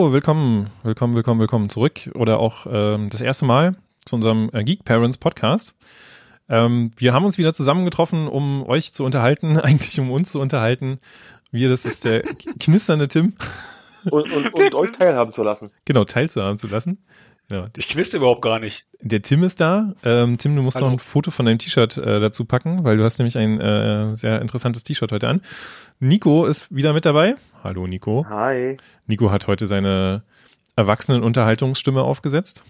Hallo, willkommen, willkommen, willkommen, willkommen zurück oder auch ähm, das erste Mal zu unserem äh, Geek Parents Podcast. Ähm, wir haben uns wieder zusammengetroffen, um euch zu unterhalten, eigentlich um uns zu unterhalten. Wir, das ist der knisternde Tim. Und, und, und euch teilhaben zu lassen. Genau, teilzuhaben zu lassen. Genau. Ich knister überhaupt gar nicht. Der Tim ist da. Ähm, Tim, du musst Hallo. noch ein Foto von deinem T-Shirt äh, dazu packen, weil du hast nämlich ein äh, sehr interessantes T-Shirt heute an. Nico ist wieder mit dabei. Hallo Nico. Hi. Nico hat heute seine Erwachsenen-Unterhaltungsstimme aufgesetzt.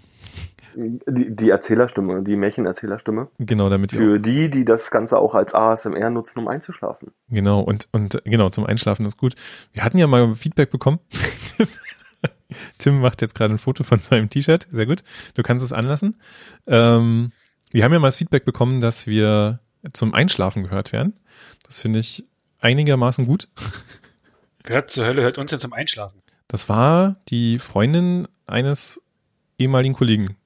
Die, die Erzählerstimme, die Märchenerzählerstimme. Genau, damit Für die, die das Ganze auch als ASMR nutzen, um einzuschlafen. Genau, und, und genau, zum Einschlafen ist gut. Wir hatten ja mal Feedback bekommen. Tim, macht jetzt gerade ein Foto von seinem T-Shirt. Sehr gut. Du kannst es anlassen. Ähm, wir haben ja mal das Feedback bekommen, dass wir zum Einschlafen gehört werden. Das finde ich einigermaßen gut. Wer zur Hölle hört uns denn zum Einschlafen? Das war die Freundin eines ehemaligen Kollegen.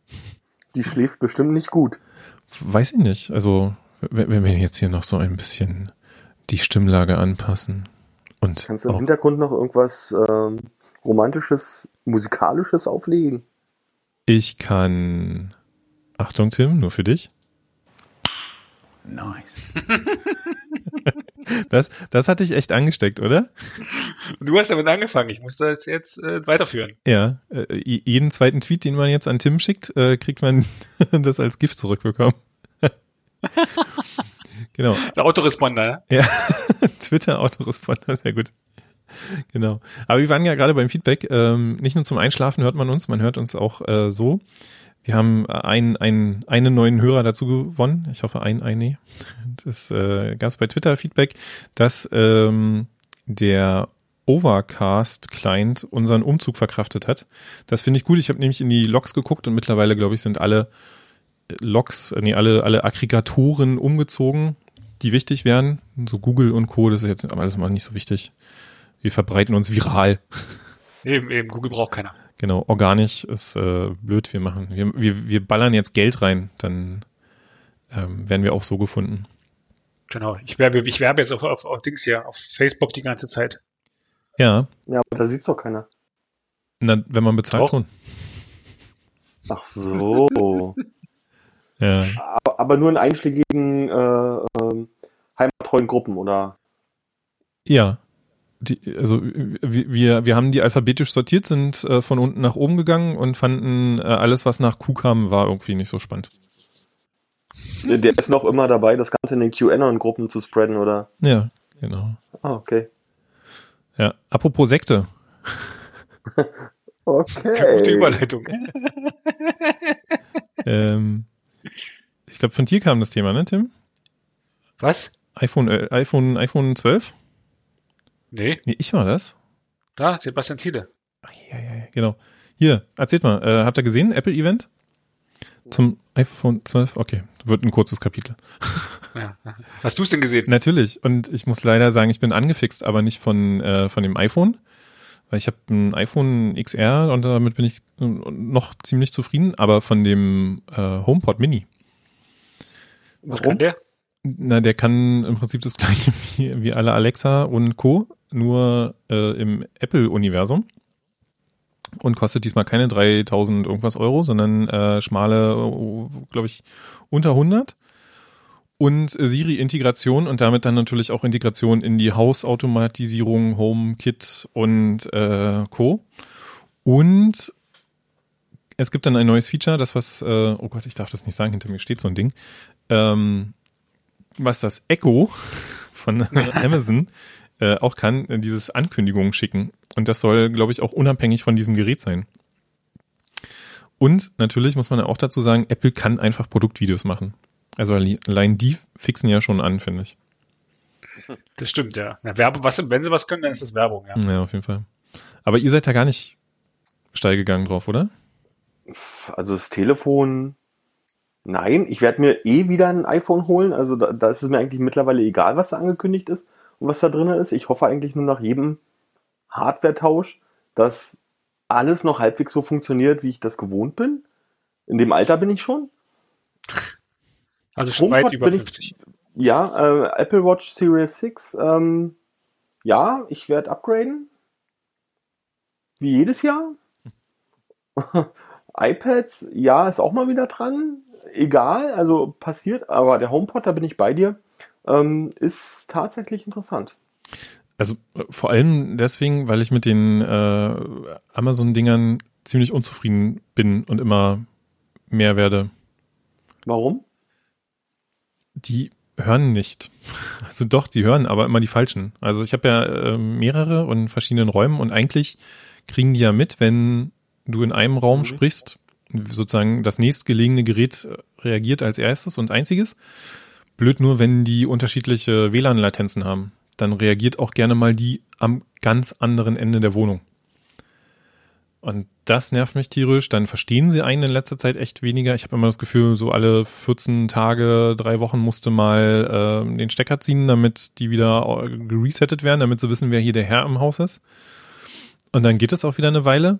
Die schläft bestimmt nicht gut. Weiß ich nicht. Also, wenn wir jetzt hier noch so ein bisschen die Stimmlage anpassen und Kannst du im Hintergrund noch irgendwas ähm, Romantisches, Musikalisches auflegen? ich kann, Achtung Tim, nur für dich. Nice. Das, das hatte ich echt angesteckt, oder? Du hast damit angefangen. Ich muss das jetzt äh, weiterführen. Ja, äh, jeden zweiten Tweet, den man jetzt an Tim schickt, äh, kriegt man das als Gift zurückbekommen. genau. Der Autoresponder, ne? Ja, Twitter Autoresponder, sehr gut. Genau. Aber wir waren ja gerade beim Feedback. Ähm, nicht nur zum Einschlafen hört man uns, man hört uns auch äh, so. Wir haben einen, einen, einen neuen Hörer dazu gewonnen. Ich hoffe, ein, ein, nee. Das äh, gab es bei Twitter Feedback, dass ähm, der Overcast-Client unseren Umzug verkraftet hat. Das finde ich gut. Ich habe nämlich in die Logs geguckt und mittlerweile, glaube ich, sind alle äh, Logs, äh, nee, alle, alle Aggregatoren umgezogen, die wichtig wären. So Google und Co., das ist jetzt alles mal nicht so wichtig. Wir verbreiten uns viral. Eben, eben. Google braucht keiner. Genau, organisch ist äh, blöd. Wir machen, wir, wir, wir ballern jetzt Geld rein, dann ähm, werden wir auch so gefunden. Genau. Ich werbe, ich werbe jetzt auf, auf, auf Dings hier, auf Facebook die ganze Zeit. Ja, Ja, aber da sieht's doch keiner. na, wenn man bezahlt Doch. schon. Ach so. Ja. aber, aber nur in einschlägigen äh, ähm, heimattreuen Gruppen, oder? Ja. Die, also wir, wir, wir haben die alphabetisch sortiert, sind äh, von unten nach oben gegangen und fanden äh, alles, was nach Q kam, war irgendwie nicht so spannend. Der ist noch immer dabei, das Ganze in den QAnon-Gruppen zu spreaden, oder? Ja, genau. Ah, okay. Ja, apropos Sekte. Okay. Gute Überleitung. ähm, ich glaube, von dir kam das Thema, ne, Tim? Was? iPhone, äh, iPhone, iPhone 12? Nee, Nee, ich war das. da, Sebastian Thiele. Ach, ja, ja, ja, genau. Hier, erzählt mal, äh, habt ihr gesehen, Apple-Event? Zum iPhone 12? Okay, wird ein kurzes Kapitel. Ja. Hast du es denn gesehen? Natürlich, und ich muss leider sagen, ich bin angefixt, aber nicht von, äh, von dem iPhone, weil ich habe ein iPhone XR und damit bin ich äh, noch ziemlich zufrieden, aber von dem äh, HomePod Mini. Was Warum? kann der? Na, der kann im Prinzip das gleiche wie, wie alle Alexa und Co., nur äh, im Apple-Universum. Und kostet diesmal keine 3000 irgendwas Euro, sondern äh, schmale, glaube ich, unter 100. Und äh, Siri-Integration und damit dann natürlich auch Integration in die Hausautomatisierung, HomeKit und äh, Co. Und es gibt dann ein neues Feature, das was, äh, oh Gott, ich darf das nicht sagen, hinter mir steht so ein Ding. Ähm, was das Echo von Amazon äh, auch kann, äh, dieses Ankündigungen schicken. Und das soll, glaube ich, auch unabhängig von diesem Gerät sein. Und natürlich muss man auch dazu sagen, Apple kann einfach Produktvideos machen. Also alle- allein die fixen ja schon an, finde ich. Das stimmt, ja. ja Werbung, was, wenn sie was können, dann ist es Werbung, ja. Ja, auf jeden Fall. Aber ihr seid da gar nicht steil gegangen drauf, oder? Also das Telefon. Nein, ich werde mir eh wieder ein iPhone holen. Also da, da ist es mir eigentlich mittlerweile egal, was da angekündigt ist und was da drin ist. Ich hoffe eigentlich nur nach jedem Hardware-Tausch, dass alles noch halbwegs so funktioniert, wie ich das gewohnt bin. In dem Alter bin ich schon. Also schon weit über bin ich- 50. Ja, äh, Apple Watch Series 6. Ähm, ja, ich werde upgraden. wie jedes Jahr. iPads, ja, ist auch mal wieder dran. Egal, also passiert, aber der HomePod, da bin ich bei dir, ähm, ist tatsächlich interessant. Also äh, vor allem deswegen, weil ich mit den äh, Amazon-Dingern ziemlich unzufrieden bin und immer mehr werde. Warum? Die hören nicht. Also doch, die hören, aber immer die falschen. Also ich habe ja äh, mehrere und verschiedenen Räumen und eigentlich kriegen die ja mit, wenn du in einem Raum mhm. sprichst, sozusagen das nächstgelegene Gerät reagiert als erstes und einziges. Blöd nur, wenn die unterschiedliche WLAN-Latenzen haben. Dann reagiert auch gerne mal die am ganz anderen Ende der Wohnung. Und das nervt mich tierisch. Dann verstehen sie einen in letzter Zeit echt weniger. Ich habe immer das Gefühl, so alle 14 Tage, drei Wochen musste mal äh, den Stecker ziehen, damit die wieder geresettet werden, damit sie wissen, wer hier der Herr im Haus ist. Und dann geht es auch wieder eine Weile.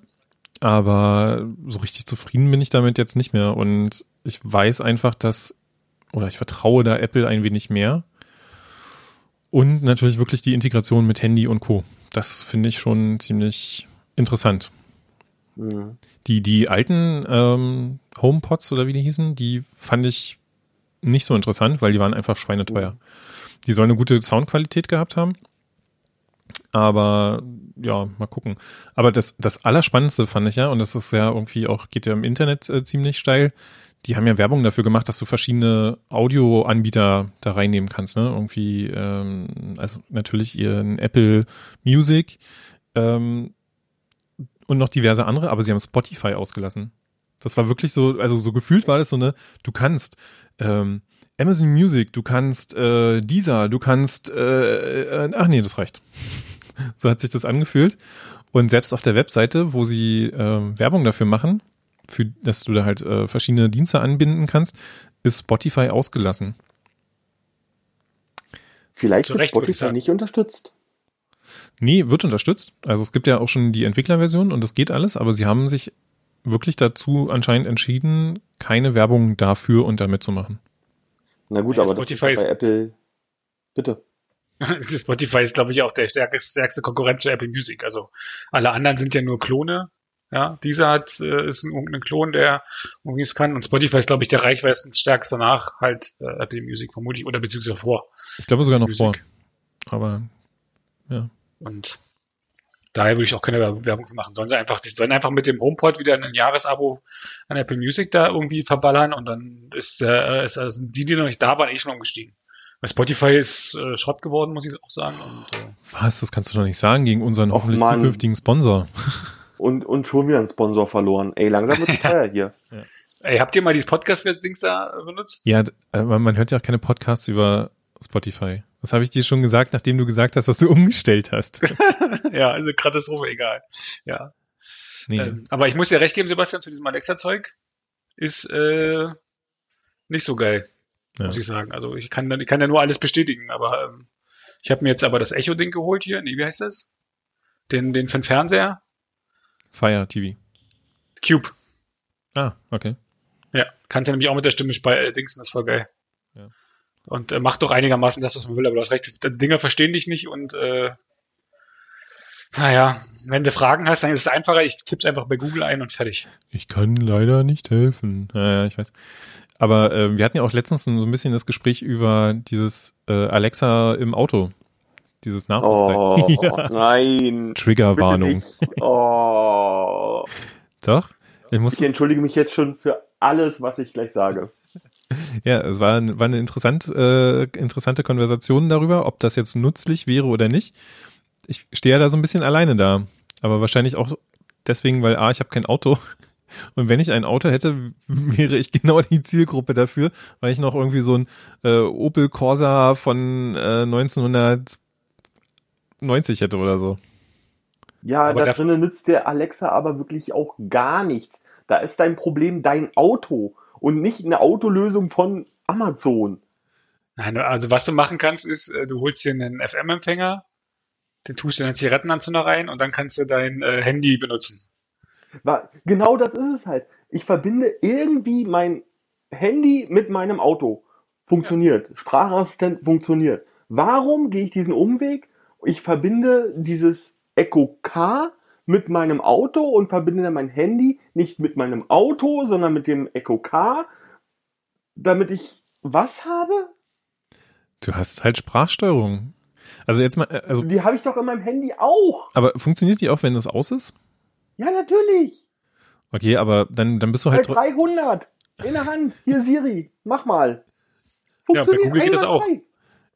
Aber so richtig zufrieden bin ich damit jetzt nicht mehr. Und ich weiß einfach, dass, oder ich vertraue da Apple ein wenig mehr. Und natürlich wirklich die Integration mit Handy und Co. Das finde ich schon ziemlich interessant. Mhm. Die, die alten ähm, HomePods oder wie die hießen, die fand ich nicht so interessant, weil die waren einfach schweineteuer. Mhm. Die sollen eine gute Soundqualität gehabt haben. Aber ja, mal gucken. Aber das, das Allerspannendste fand ich ja, und das ist ja irgendwie auch, geht ja im Internet äh, ziemlich steil, die haben ja Werbung dafür gemacht, dass du verschiedene Audioanbieter da reinnehmen kannst, ne? Irgendwie, ähm, also natürlich ihren Apple Music, ähm, und noch diverse andere, aber sie haben Spotify ausgelassen. Das war wirklich so, also so gefühlt war das so eine, du kannst ähm, Amazon Music, du kannst äh, Deezer, du kannst, äh, äh, ach nee, das reicht. so hat sich das angefühlt. Und selbst auf der Webseite, wo sie äh, Werbung dafür machen, für, dass du da halt äh, verschiedene Dienste anbinden kannst, ist Spotify ausgelassen. Vielleicht wird Spotify nicht unterstützt. Nee, wird unterstützt. Also es gibt ja auch schon die Entwicklerversion und das geht alles, aber sie haben sich wirklich dazu anscheinend entschieden, keine Werbung dafür und damit zu machen. Na gut, ja, aber Spotify das ist bei Apple. Bitte. Spotify ist, glaube ich, auch der stärkste, stärkste Konkurrent zu Apple Music. Also alle anderen sind ja nur Klone. Ja, dieser hat, äh, ist ein, ein Klon, der irgendwie es kann. Und Spotify ist, glaube ich, der reichweitenstärkste nach halt äh, Apple Music vermutlich oder beziehungsweise vor. Ich glaube sogar noch Music. vor. Aber ja. Und daher würde ich auch keine Werbung für machen. Sollen sie einfach, die sollen einfach mit dem HomePod wieder ein Jahresabo an Apple Music da irgendwie verballern und dann ist, äh, ist also die, die noch nicht da waren, eh schon umgestiegen. Weil Spotify ist äh, Schrott geworden, muss ich auch sagen. Und, äh, Was? Das kannst du doch nicht sagen gegen unseren hoffentlich zukünftigen Sponsor. Und, und schon wieder einen Sponsor verloren. Ey, langsam wird es teuer hier. ja. Ey, habt ihr mal dieses Podcast-Dings da benutzt? Ja, äh, man hört ja auch keine Podcasts über Spotify. Das habe ich dir schon gesagt, nachdem du gesagt hast, dass du umgestellt hast. ja, also Katastrophe, egal. Ja. Nee. Ähm, aber ich muss dir recht geben, Sebastian, zu diesem Alexa-Zeug ist äh, nicht so geil, ja. muss ich sagen. Also ich kann, ich kann ja nur alles bestätigen, aber ähm, ich habe mir jetzt aber das Echo-Ding geholt hier. Nee, wie heißt das? Den, den für den Fernseher. Fire TV. Cube. Ah, okay. Ja, kannst ja nämlich auch mit der Stimme äh, dingsen, das ist voll geil. Ja und äh, macht doch einigermaßen das, was man will, aber du hast recht, die Dinger verstehen dich nicht und äh, naja, wenn du Fragen hast, dann ist es einfacher, ich tipp's einfach bei Google ein und fertig. Ich kann leider nicht helfen. Ja, ich weiß. Aber äh, wir hatten ja auch letztens so ein bisschen das Gespräch über dieses äh, Alexa im Auto. Dieses Nachrüstung. Oh, ja. nein. Triggerwarnung. Oh. Doch? Ich, muss ich entschuldige mich jetzt schon für alles, was ich gleich sage. Ja, es war, war eine interessant, äh, interessante Konversation darüber, ob das jetzt nützlich wäre oder nicht. Ich stehe ja da so ein bisschen alleine da. Aber wahrscheinlich auch deswegen, weil A, ich habe kein Auto. Und wenn ich ein Auto hätte, wäre ich genau die Zielgruppe dafür, weil ich noch irgendwie so ein äh, Opel Corsa von äh, 1990 hätte oder so. Ja, aber da drinnen nützt der Alexa aber wirklich auch gar nichts. Da ist dein Problem dein Auto und nicht eine Autolösung von Amazon. Nein, also was du machen kannst, ist, äh, du holst dir einen FM-Empfänger, den tust du in den Zigarettenanzünder rein und dann kannst du dein äh, Handy benutzen. Genau das ist es halt. Ich verbinde irgendwie mein Handy mit meinem Auto. Funktioniert. Ja. Sprachassistent funktioniert. Warum gehe ich diesen Umweg? Ich verbinde dieses Echo K mit meinem Auto und verbinde dann mein Handy nicht mit meinem Auto, sondern mit dem Echo Car, damit ich was habe? Du hast halt Sprachsteuerung. Also jetzt mal, äh, also. Die habe ich doch in meinem Handy auch. Aber funktioniert die auch, wenn es aus ist? Ja, natürlich. Okay, aber dann, dann bist du halt. Bei 300 in der Hand. Hier Siri, mach mal. Funktioniert ja, bei Google geht das auch.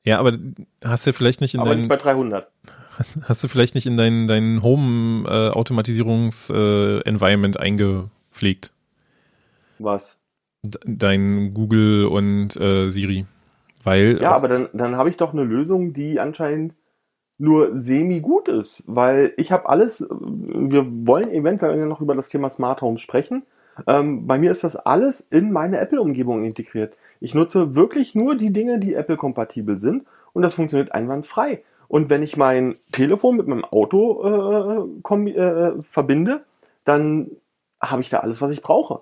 Ja, aber hast du vielleicht nicht in aber deinen. Nicht bei 300. Hast, hast, du vielleicht nicht in dein, dein Home-Automatisierungs-Environment äh, eingepflegt? Was? Dein Google und äh, Siri. Weil. Ja, aber dann, dann habe ich doch eine Lösung, die anscheinend nur semi gut ist, weil ich habe alles, wir wollen eventuell noch über das Thema Smart Homes sprechen. Ähm, bei mir ist das alles in meine Apple-Umgebung integriert. Ich nutze wirklich nur die Dinge, die Apple-kompatibel sind und das funktioniert einwandfrei. Und wenn ich mein Telefon mit meinem Auto äh, äh, verbinde, dann habe ich da alles, was ich brauche.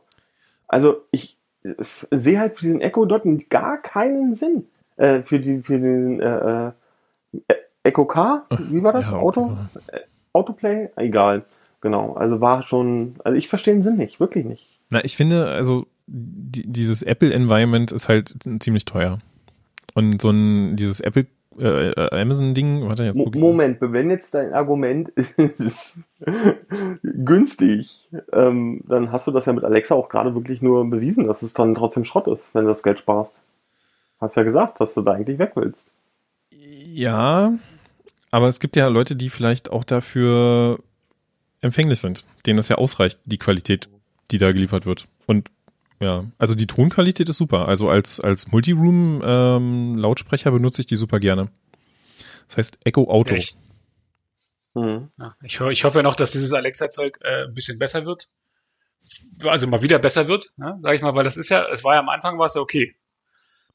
Also ich äh, sehe halt für diesen Echo dort gar keinen Sinn. Äh, für, die, für den äh, äh Echo Car, wie war das? Ja, Auto? So. Autoplay? Egal. Genau. Also war schon, also ich verstehe den Sinn nicht, wirklich nicht. Na, ich finde, also die, dieses Apple-Environment ist halt ziemlich teuer. Und so ein, dieses Apple äh, Amazon-Ding, warte jetzt. Mo Moment, wenn jetzt dein Argument ist günstig, ähm, dann hast du das ja mit Alexa auch gerade wirklich nur bewiesen, dass es dann trotzdem Schrott ist, wenn du das Geld sparst. Hast ja gesagt, dass du da eigentlich weg willst. Ja, aber es gibt ja Leute, die vielleicht auch dafür empfänglich sind, denen das ja ausreicht, die Qualität, die da geliefert wird. Und ja, also die Tonqualität ist super. Also als, als Multiroom-Lautsprecher ähm, benutze ich die super gerne. Das heißt Echo Auto. Ja, ich, mhm. ja, ich, ich, hoffe noch, dass dieses Alexa-Zeug äh, ein bisschen besser wird. Also mal wieder besser wird, ne, sag ich mal, weil das ist ja, es war ja am Anfang war es ja okay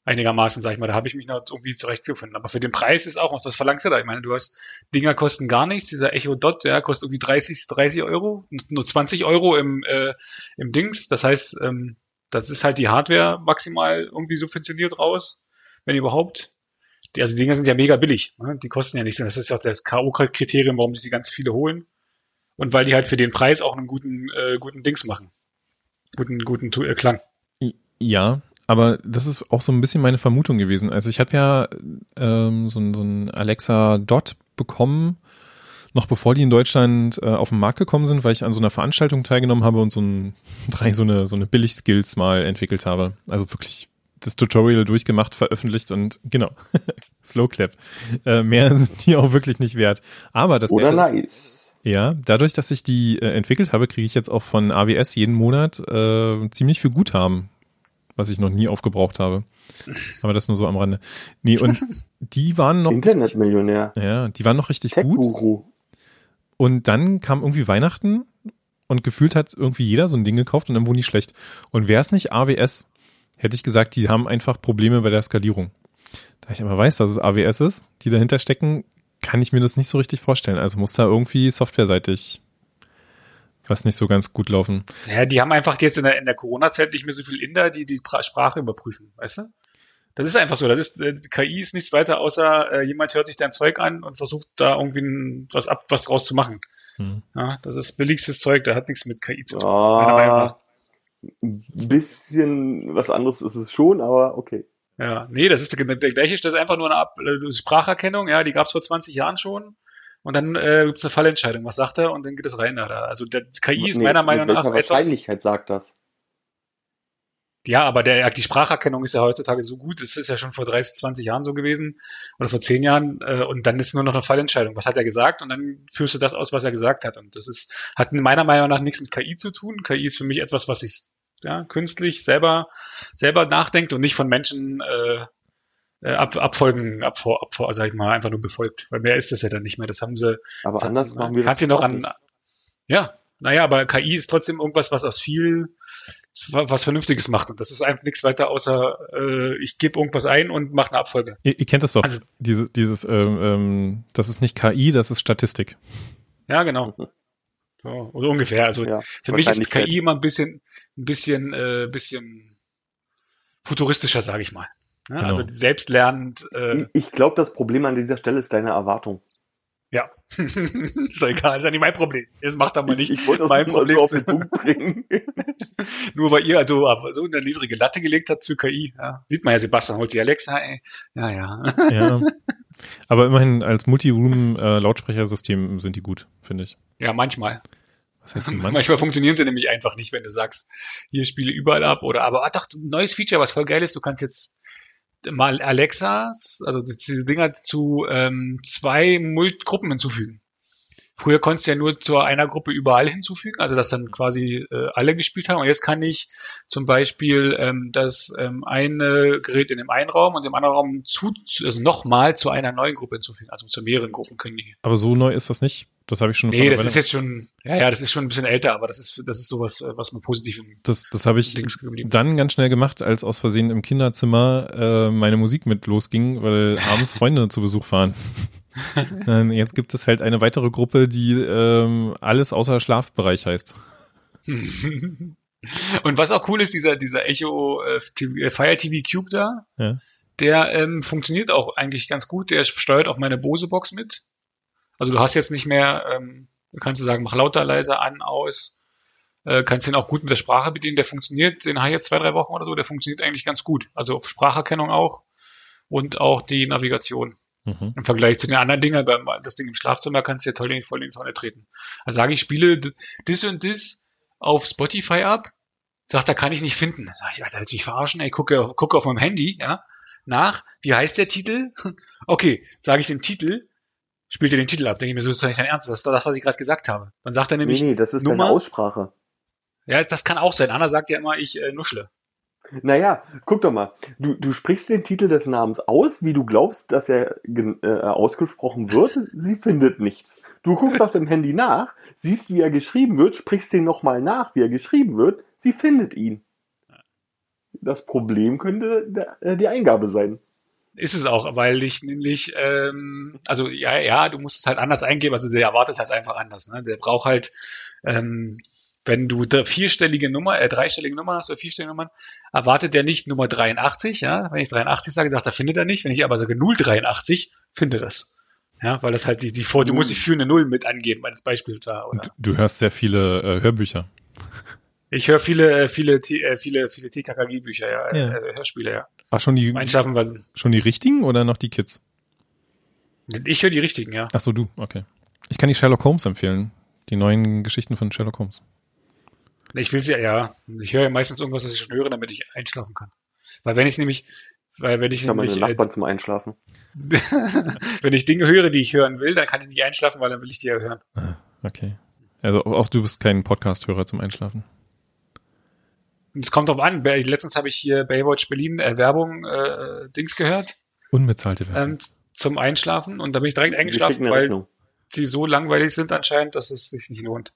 einigermaßen, sag ich mal. Da habe ich mich noch irgendwie zurechtgefunden. Aber für den Preis ist auch was, was verlangst du da? Ich meine, du hast, Dinger kosten gar nichts. Dieser Echo Dot, ja, kostet irgendwie 30, 30 Euro, nur 20 Euro im, äh, im Dings. Das heißt, ähm, das ist halt die Hardware maximal irgendwie subventioniert raus, wenn überhaupt. Die, also die Dinger sind ja mega billig. Ne? Die kosten ja nichts. Das ist ja auch das K.O.-Kriterium, warum sich die ganz viele holen. Und weil die halt für den Preis auch einen guten, äh, guten Dings machen. Guten, guten äh, Klang. Ja, aber das ist auch so ein bisschen meine Vermutung gewesen. Also ich habe ja ähm, so, so ein Alexa Dot bekommen, noch bevor die in Deutschland äh, auf den Markt gekommen sind, weil ich an so einer Veranstaltung teilgenommen habe und so ein drei so eine so eine Billig-Skills mal entwickelt habe. Also wirklich das Tutorial durchgemacht, veröffentlicht und genau. Slow Clap. Äh, mehr sind die auch wirklich nicht wert. Aber das Oder nice. Ja, dadurch, dass ich die äh, entwickelt habe, kriege ich jetzt auch von AWS jeden Monat äh, ziemlich viel Guthaben was ich noch nie aufgebraucht habe. Aber das nur so am Rande. Nee, und die waren noch. Internetmillionär. Ja, die waren noch richtig Tech -Guru. gut. Und dann kam irgendwie Weihnachten und gefühlt hat irgendwie jeder so ein Ding gekauft und dann wurden die schlecht. Und wäre es nicht AWS, hätte ich gesagt, die haben einfach Probleme bei der Skalierung. Da ich aber weiß, dass es AWS ist, die dahinter stecken, kann ich mir das nicht so richtig vorstellen. Also muss da irgendwie softwareseitig was nicht so ganz gut laufen. Ja, die haben einfach jetzt in der, in der Corona-Zeit nicht mehr so viel Inder, die die Sprache überprüfen, weißt du? Das ist einfach so. Das ist, äh, KI ist nichts weiter, außer äh, jemand hört sich dein Zeug an und versucht da irgendwie was ab, was draus zu machen. Hm. Ja, das ist billigstes Zeug, da hat nichts mit KI zu tun. Ah, ein bisschen was anderes ist es schon, aber okay. Ja, nee, das ist der, der gleiche, das ist einfach nur eine Ab äh, Spracherkennung, ja, die gab es vor 20 Jahren schon. Und dann äh, gibt es eine Fallentscheidung. Was sagt er? Und dann geht es rein. Da. Also der KI ist nee, meiner Meinung nach etwas. Wahrscheinlichkeit sagt das. Ja, aber der, die Spracherkennung ist ja heutzutage so gut. Es ist ja schon vor 30, 20 Jahren so gewesen oder vor 10 Jahren. Äh, und dann ist nur noch eine Fallentscheidung. Was hat er gesagt? Und dann führst du das aus, was er gesagt hat. Und das ist, hat meiner Meinung nach nichts mit KI zu tun. KI ist für mich etwas, was sich ja, künstlich selber, selber nachdenkt und nicht von Menschen äh, äh, ab, abfolgen, ab, ab, sag ich mal, einfach nur befolgt. Weil mehr ist das ja dann nicht mehr. Das haben sie. Aber anders hat, machen wir das. noch an. Ja, naja, aber KI ist trotzdem irgendwas, was aus viel was Vernünftiges macht. Und das ist einfach nichts weiter außer äh, ich gebe irgendwas ein und mache eine Abfolge. Ihr, ihr kennt das doch. Also, diese, dieses, ähm, ähm, das ist nicht KI, das ist Statistik. Ja, genau. So, oder ungefähr. Also ja, für mich ist KI immer ein bisschen, ein bisschen, äh, bisschen futuristischer, sage ich mal. Ja, genau. Also selbstlernend. Äh, ich, ich glaube, das Problem an dieser Stelle ist deine Erwartung. Ja. ist doch egal, ist ja nicht mein Problem. Das macht aber nicht ich wollte mein Problem auf den Punkt bringen. Nur weil ihr also so eine niedrige Latte gelegt habt für KI. Ja. Sieht man ja, Sebastian holt sich Alexa, ey. Ja, ja. ja. Aber immerhin als Multi-Room-Lautsprechersystem sind die gut, finde ich. Ja, manchmal. Was heißt manchmal? manchmal funktionieren sie nämlich einfach nicht, wenn du sagst, hier spiele überall ab oder aber, ah doch, ein neues Feature, was voll geil ist, du kannst jetzt mal Alexas, also diese Dinger zu ähm, zwei Mult Gruppen hinzufügen. Früher konntest du ja nur zu einer Gruppe überall hinzufügen, also dass dann quasi äh, alle gespielt haben. Und jetzt kann ich zum Beispiel ähm, das ähm, eine Gerät in dem einen Raum und im anderen Raum zu, also nochmal zu einer neuen Gruppe hinzufügen, also zu mehreren Gruppen können die. Aber so neu ist das nicht. Das habe ich schon. Nee, das ist jetzt schon, ja, ja, das ist schon ein bisschen älter, aber das ist, das ist sowas, äh, was man positiv im Das, das habe ich dann ganz schnell gemacht, als aus Versehen im Kinderzimmer äh, meine Musik mit losging, weil abends Freunde zu Besuch waren. Jetzt gibt es halt eine weitere Gruppe, die ähm, alles außer Schlafbereich heißt. Und was auch cool ist, dieser, dieser Echo äh, TV, äh, Fire TV Cube da, ja. der ähm, funktioniert auch eigentlich ganz gut. Der steuert auch meine Bose-Box mit. Also du hast jetzt nicht mehr, ähm, du kannst du sagen, mach lauter, leiser, an, aus. Äh, kannst den auch gut mit der Sprache bedienen. Der funktioniert, den habe ich jetzt zwei, drei Wochen oder so, der funktioniert eigentlich ganz gut. Also auf Spracherkennung auch und auch die Navigation. Mhm. Im Vergleich zu den anderen Dingen, beim, das Ding im Schlafzimmer kannst du ja toll in, voll in die Tonne treten. Also sage ich, spiele das und das auf Spotify ab, sagt, da kann ich nicht finden. Sag ich, Alter, willst du mich verarschen? Ey, gucke, gucke auf meinem Handy, ja, nach, wie heißt der Titel? okay, sage ich den Titel, spielt er den Titel ab. Denke ich mir, so ist doch nicht dein Ernst. Das ist das, was ich gerade gesagt habe. Dann sagt er nämlich. Nee, nee, das ist Nummer, deine Aussprache. Ja, das kann auch sein. Anna sagt ja immer, ich äh, nuschle. Naja, guck doch mal. Du, du sprichst den Titel des Namens aus, wie du glaubst, dass er äh, ausgesprochen wird. Sie findet nichts. Du guckst auf dem Handy nach, siehst, wie er geschrieben wird, sprichst den nochmal nach, wie er geschrieben wird. Sie findet ihn. Das Problem könnte der, äh, die Eingabe sein. Ist es auch, weil ich nämlich, ähm, also ja, ja, du musst es halt anders eingeben, also der erwartet das einfach anders. Ne? Der braucht halt ähm, wenn du vierstellige Nummer, äh, dreistellige Nummern hast oder vierstellige Nummern, erwartet der nicht Nummer 83, ja. Wenn ich 83 sage, sagt er, findet er nicht. Wenn ich aber sage 083, findet das. Ja, weil das halt die, die vor, du musst die führende Null mit angeben, als Beispiel da, oder? Du hörst sehr viele äh, Hörbücher. Ich höre viele, äh, viele, äh, viele, viele TKKG-Bücher, ja, ja. Äh, Hörspiele, ja. Ach, schon die, schon die richtigen oder noch die Kids? Ich höre die richtigen, ja. Ach so, du, okay. Ich kann die Sherlock Holmes empfehlen. Die neuen Geschichten von Sherlock Holmes. Ich will sie ja, ich höre ja meistens irgendwas, was ich schon höre, damit ich einschlafen kann. Weil wenn ich nämlich, weil wenn ich, ich nämlich, meine Nachbarn äh, zum Einschlafen. wenn ich Dinge höre, die ich hören will, dann kann ich nicht einschlafen, weil dann will ich die ja hören. Ah, okay. Also auch du bist kein Podcast-Hörer zum Einschlafen. Es kommt drauf an. Letztens habe ich hier Baywatch Berlin äh, Werbung äh, Dings gehört. Unbezahlte Werbung. Ähm, zum Einschlafen und da bin ich direkt eingeschlafen, weil sie so langweilig sind anscheinend, dass es sich nicht lohnt.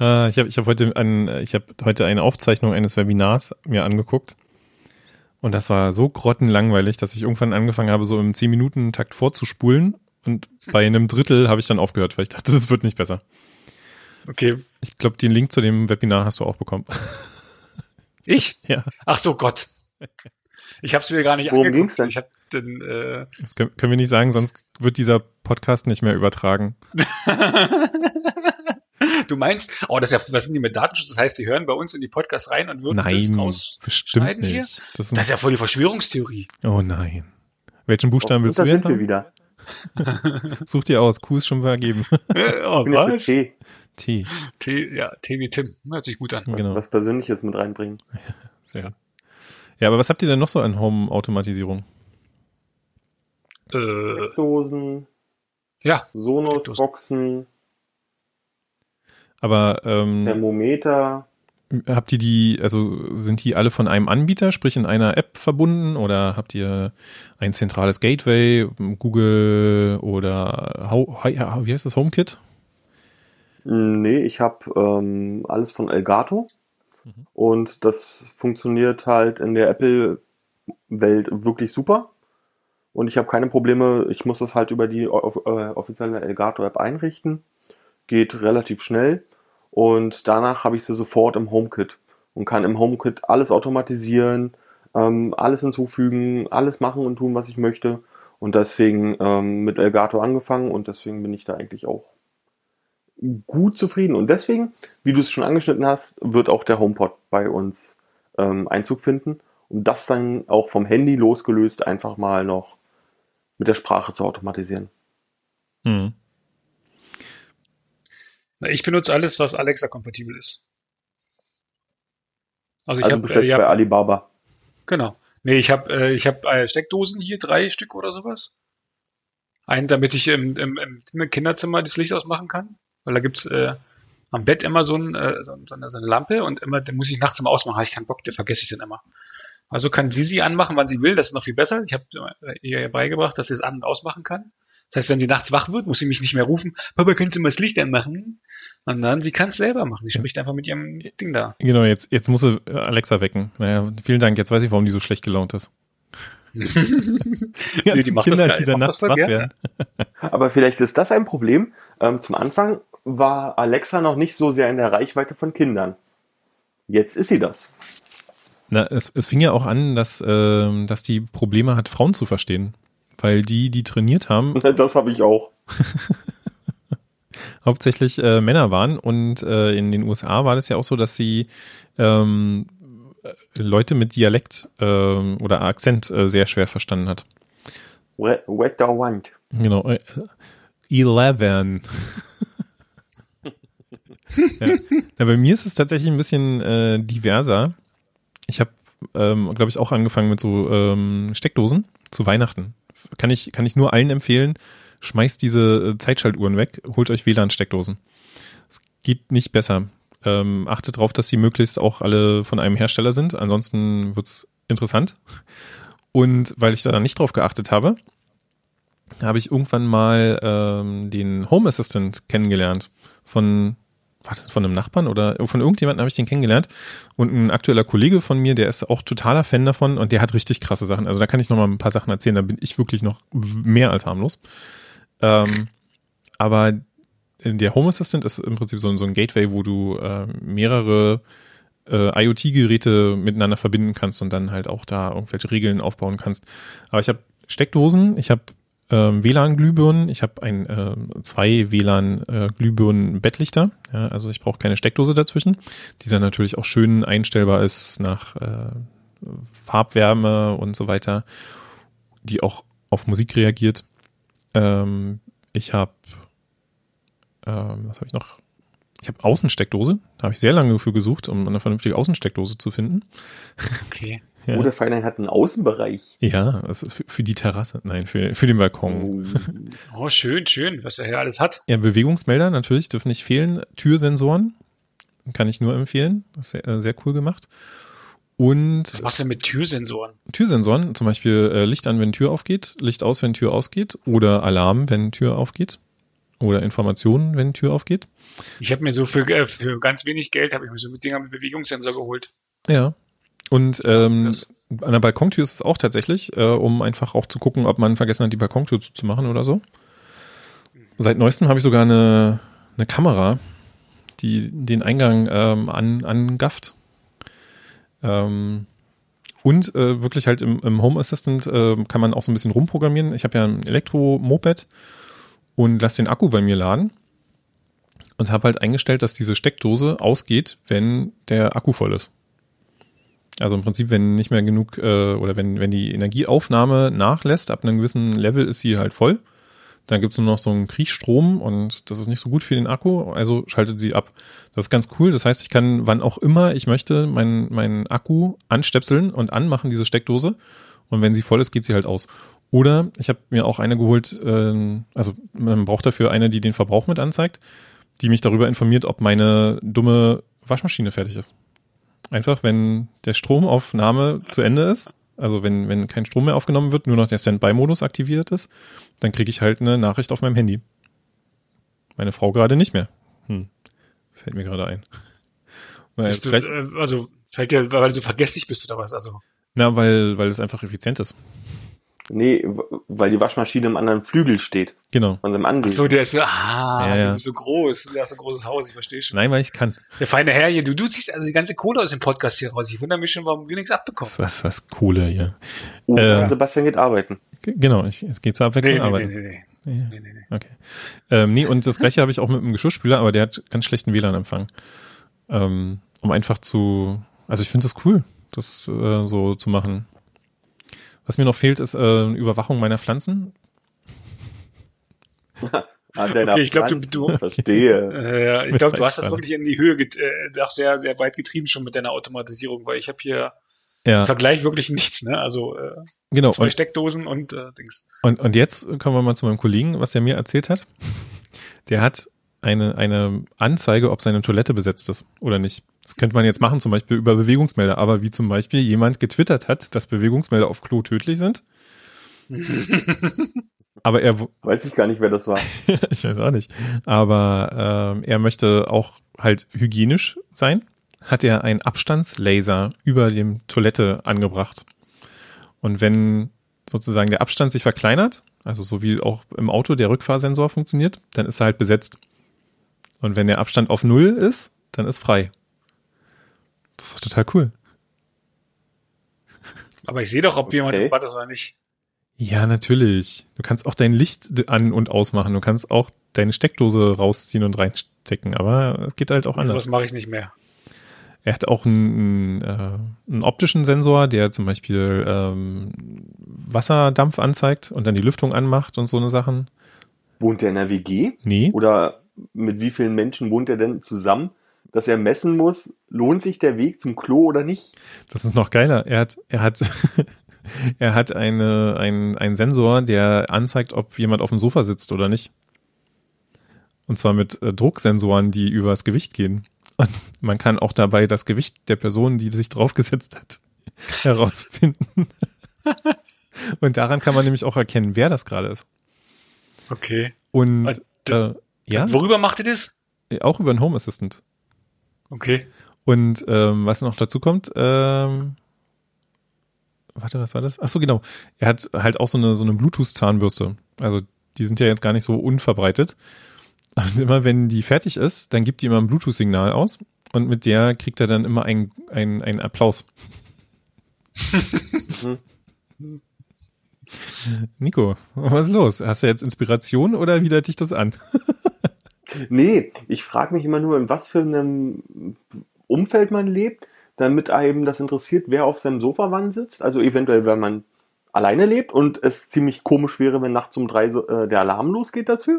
Äh, ich habe ich hab heute, ein, ich hab heute eine Aufzeichnung eines Webinars mir angeguckt. Und das war so grottenlangweilig, dass ich irgendwann angefangen habe, so im 10-Minuten-Takt vorzuspulen. Und bei einem Drittel habe ich dann aufgehört, weil ich dachte, das wird nicht besser. Okay. Ich glaube, den Link zu dem Webinar hast du auch bekommen. Ich? Ja. Ach so, Gott. Ich habe es mir gar nicht Worum angeguckt. Ging's denn? Ich hab den, äh das können, können wir nicht sagen, sonst wird dieser Podcast nicht mehr übertragen. Du meinst, oh, das ist ja, was sind die mit Datenschutz? Das heißt, die hören bei uns in die Podcasts rein und würden nein, das rausschneiden hier? Das, das, ist ja voll die Verschwörungstheorie. Oh nein. Welchen Buchstaben oh, willst du jetzt sind wir wieder. Such dir aus, Q ist schon vergeben. oh, was? T. T. Ja, T wie Tim. Hört sich gut an. Genau. Was Persönliches mit reinbringen. Sehr. Ja, aber was habt ihr denn noch so an Home-Automatisierung? Äh, Dosen. Ja. Sonos-Boxen. Aber ähm, Thermometer. Habt ihr die, also sind die alle von einem Anbieter, sprich in einer App verbunden oder habt ihr ein zentrales Gateway, Google oder wie heißt das, HomeKit? Nee, ich habe ähm, alles von Elgato mhm. und das funktioniert halt in der Apple-Welt wirklich super. Und ich habe keine Probleme, ich muss das halt über die äh, offizielle Elgato-App einrichten geht relativ schnell und danach habe ich sie sofort im HomeKit und kann im HomeKit alles automatisieren, ähm, alles hinzufügen, alles machen und tun, was ich möchte. Und deswegen ähm, mit Elgato angefangen und deswegen bin ich da eigentlich auch gut zufrieden. Und deswegen, wie du es schon angeschnitten hast, wird auch der HomePod bei uns ähm, Einzug finden. Um das dann auch vom Handy losgelöst einfach mal noch mit der Sprache zu automatisieren. Hm. Na, ich benutze alles, was Alexa-kompatibel ist. Also ich also habe äh, bei Alibaba. Genau. Nee, ich habe äh, ich hab, äh, Steckdosen hier, drei Stück oder sowas. Einen, damit ich im, im, im Kinderzimmer das Licht ausmachen kann. Weil da gibt's äh, am Bett immer so, ein, äh, so, so, eine, so, eine, Lampe und immer, den muss ich nachts immer ausmachen. Habe ich keinen Bock, den vergesse ich dann immer. Also kann sie sie anmachen, wann sie will. Das ist noch viel besser. Ich habe ihr beigebracht, dass sie es an- und ausmachen kann. Das heißt, wenn sie nachts wach wird, muss sie mich nicht mehr rufen, Papa, kannst du mal das Licht anmachen? Und dann, sie kann es selber machen. Sie spricht einfach mit ihrem Ding da. Genau, jetzt, jetzt muss sie Alexa wecken. Naja, vielen Dank. Jetzt weiß ich, warum die so schlecht gelaunt ist. die, die Kinder, die dann nachts wach werden. Aber vielleicht ist das ein Problem. Ähm, zum Anfang war Alexa noch nicht so sehr in der Reichweite von Kindern. Jetzt ist sie das. Na, es, es fing ja auch an, dass, äh, dass die Probleme hat, Frauen zu verstehen. Weil die, die trainiert haben. Das habe ich auch. hauptsächlich äh, Männer waren und äh, in den USA war das ja auch so, dass sie ähm, Leute mit Dialekt äh, oder Akzent äh, sehr schwer verstanden hat. I want? Genau. Äh, eleven. ja. bei mir ist es tatsächlich ein bisschen äh, diverser. Ich habe, ähm, glaube ich, auch angefangen mit so ähm, Steckdosen zu Weihnachten. Kann ich, kann ich nur allen empfehlen. Schmeißt diese äh, Zeitschaltuhren weg, holt euch WLAN-Steckdosen. Es geht nicht besser. Ähm, achtet darauf, dass sie möglichst auch alle von einem Hersteller sind. Ansonsten wird's interessant. Und weil ich da nicht drauf geachtet habe, habe ich irgendwann mal ähm, den Home Assistant kennengelernt von war das von einem Nachbarn oder von irgendjemandem habe ich den kennengelernt und ein aktueller Kollege von mir, der ist auch totaler Fan davon und der hat richtig krasse Sachen. Also da kann ich noch mal ein paar Sachen erzählen, da bin ich wirklich noch mehr als harmlos. Ähm, aber der Home Assistant ist im Prinzip so, so ein Gateway, wo du äh, mehrere äh, IoT-Geräte miteinander verbinden kannst und dann halt auch da irgendwelche Regeln aufbauen kannst. Aber ich habe Steckdosen, ich habe ähm, WLAN-Glühbirnen. Ich habe ein äh, zwei WLAN-Glühbirnen-Bettlichter. Ja, also ich brauche keine Steckdose dazwischen, die dann natürlich auch schön einstellbar ist nach äh, Farbwärme und so weiter, die auch auf Musik reagiert. Ähm, ich habe, ähm, was habe ich noch? Ich habe Außensteckdose. Da habe ich sehr lange für gesucht, um eine vernünftige Außensteckdose zu finden. Okay. Ja. Oder Feinheit hat einen Außenbereich. Ja, das ist für, für die Terrasse, nein, für, für den Balkon. Oh. oh, schön, schön, was er hier alles hat. Ja, Bewegungsmelder natürlich dürfen nicht fehlen. Türsensoren kann ich nur empfehlen. Das ist sehr, äh, sehr cool gemacht. Und was machst du denn mit Türsensoren? Türsensoren, zum Beispiel äh, Licht an, wenn Tür aufgeht, Licht aus, wenn Tür ausgeht, oder Alarm, wenn Tür aufgeht, oder Informationen, wenn Tür aufgeht. Ich habe mir so für, äh, für ganz wenig Geld habe ich mir so Dinger mit Bewegungssensor geholt. Ja, und ähm, an der Balkontür ist es auch tatsächlich, äh, um einfach auch zu gucken, ob man vergessen hat, die Balkontür zuzumachen oder so. Seit neuestem habe ich sogar eine, eine Kamera, die den Eingang ähm, an, angafft. Ähm, und äh, wirklich halt im, im Home Assistant äh, kann man auch so ein bisschen rumprogrammieren. Ich habe ja ein Elektro-Moped und lasse den Akku bei mir laden und habe halt eingestellt, dass diese Steckdose ausgeht, wenn der Akku voll ist. Also im Prinzip, wenn nicht mehr genug äh, oder wenn, wenn die Energieaufnahme nachlässt, ab einem gewissen Level ist sie halt voll. Dann gibt es nur noch so einen Kriechstrom und das ist nicht so gut für den Akku, also schaltet sie ab. Das ist ganz cool. Das heißt, ich kann, wann auch immer ich möchte, meinen mein Akku anstöpseln und anmachen, diese Steckdose. Und wenn sie voll ist, geht sie halt aus. Oder ich habe mir auch eine geholt, äh, also man braucht dafür eine, die den Verbrauch mit anzeigt, die mich darüber informiert, ob meine dumme Waschmaschine fertig ist. Einfach, wenn der Stromaufnahme zu Ende ist, also wenn, wenn kein Strom mehr aufgenommen wird, nur noch der Standby-Modus aktiviert ist, dann kriege ich halt eine Nachricht auf meinem Handy. Meine Frau gerade nicht mehr. Hm. Fällt mir gerade ein. Weil du, äh, also fällt dir, weil du so vergesslich bist oder was? Also. Na, weil, weil es einfach effizient ist. Nee, weil die Waschmaschine im anderen Flügel steht. Genau. Von seinem. Ach so, der ist so, ah, Ja, ja. du bist so groß, du hast so ein großes Haus, ich verstehe schon. Nein, weil ich kann. Der feine Herr hier, du, du ziehst also die ganze Kohle aus dem Podcast hier raus. Ich wundere mich schon, warum wir nichts abbekommen. Was, was, was Kohle hier. Oh, Äh. Sebastian geht arbeiten. Genau, ich, es geht zur Abwechslung, Nee, nee, aber. nee, nee, nee. Ja, nee, nee, nee. Okay. Ähm, nee, und das gleiche habe ich auch mit dem Geschirrspüler, aber der hat ganz schlechten WLAN-Empfang. Ähm, um einfach zu, also ich finde das cool, das äh, so zu machen. Was mir noch fehlt, ist äh, Überwachung meiner Pflanzen. Ah, deiner Okay, ich glaub, du- du- Verstehe. Äh, ja, ich glaube, du hast das wirklich in die Höhe, äh, auch sehr, sehr weit getrieben schon mit deiner Automatisierung, weil ich habe hier Ja, im Vergleich wirklich nichts, ne? Also äh, genau. zwei Und, Steckdosen und äh, Dings. und, und jetzt kommen wir mal zu meinem Kollegen, was der mir erzählt hat. Der hat eine, eine Anzeige, ob seine Toilette besetzt ist oder nicht. Das könnte man jetzt machen, zum Beispiel über Bewegungsmelder, aber wie zum Beispiel jemand getwittert hat, dass Bewegungsmelder auf Klo tödlich sind. Aber er, Weiß ich gar nicht, wer das war. ich weiß auch nicht. Aber ähm, er möchte auch halt hygienisch sein. Hat er einen Abstandslaser über dem Toilette angebracht. Und wenn sozusagen der Abstand sich verkleinert, also so wie auch im Auto der Rückfahrsensor funktioniert, dann ist er halt besetzt. Und wenn der Abstand auf Null ist, dann ist frei. Das ist doch total cool. Aber ich sehe doch, ob jemand Okay. im Bad ist oder nicht. Ja, natürlich. Du kannst auch dein Licht an- und ausmachen. Du kannst auch deine Steckdose rausziehen und reinstecken. Aber es geht halt auch Also anders. das mache ich nicht mehr. Er hat auch einen, äh, einen optischen Sensor, der zum Beispiel ähm, Wasserdampf anzeigt und dann die Lüftung anmacht und so eine Sachen. Wohnt er in der WG? Nee. Oder mit wie vielen Menschen wohnt er denn zusammen, dass er messen muss, lohnt sich der Weg zum Klo oder nicht? Das ist noch geiler. Er hat, er hat, er hat eine, ein, einen Sensor, der anzeigt, ob jemand auf dem Sofa sitzt oder nicht. Und zwar mit äh, Drucksensoren, die übers Gewicht gehen. Und man kann auch dabei das Gewicht der Person, die sich draufgesetzt hat, herausfinden. Und daran kann man nämlich auch erkennen, wer das gerade ist. Okay. Und Also, äh, ja, Worüber macht ihr das? auch über einen Home Assistant. Okay. Und ähm, was noch dazu kommt, ähm, warte, was war das? Ach so, genau. Er hat halt auch so eine, so eine Bluetooth-Zahnbürste. Also die sind ja jetzt gar nicht so unverbreitet. Und immer wenn die fertig ist, dann gibt die immer ein Bluetooth-Signal aus und mit der kriegt er dann immer einen einen Applaus. Nico, was ist los? Hast du jetzt Inspiration oder widert dich das an? Nee, ich frage mich immer nur, in was für einem Umfeld man lebt, damit einem das interessiert, wer auf seinem Sofa wann sitzt. Also eventuell, wenn man alleine lebt und es ziemlich komisch wäre, wenn nachts um drei äh, der Alarm losgeht dafür.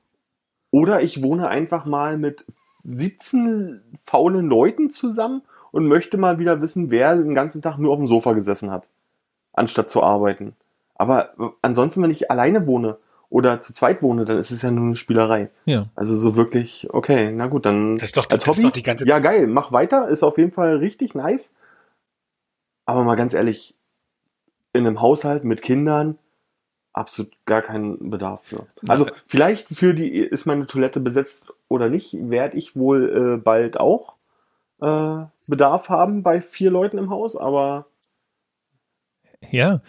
Oder ich wohne einfach mal mit 17 faulen Leuten zusammen und möchte mal wieder wissen, wer den ganzen Tag nur auf dem Sofa gesessen hat, anstatt zu arbeiten. Aber ansonsten, wenn ich alleine wohne oder zu zweit wohne, dann ist es ja nur eine Spielerei. Ja. Also so wirklich, okay, na gut, dann Das ist doch, als das ist doch die ganze ja, geil, mach weiter, ist auf jeden Fall richtig nice. Aber mal ganz ehrlich, in einem Haushalt mit Kindern absolut gar keinen Bedarf für. Also vielleicht für die, ist meine Toilette besetzt oder nicht, werde ich wohl äh, bald auch äh, Bedarf haben bei vier Leuten im Haus, aber Ja,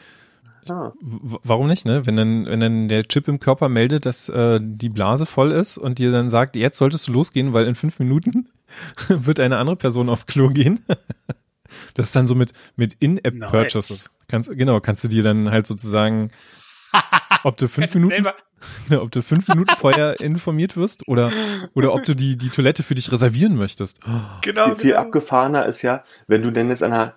W- Warum nicht, ne? Wenn dann, wenn dann der Chip im Körper meldet, dass äh, die Blase voll ist und dir dann sagt, jetzt solltest du losgehen, weil in fünf Minuten wird eine andere Person auf Klo gehen. Das ist dann so mit, mit In-App-Purchases. Kannst, genau, kannst du dir dann halt sozusagen, ob du fünf Minuten, selber- ob du fünf Minuten vorher informiert wirst oder, oder ob du die, die Toilette für dich reservieren möchtest. Genau, viel genau. abgefahrener ist ja, wenn du denn jetzt an einer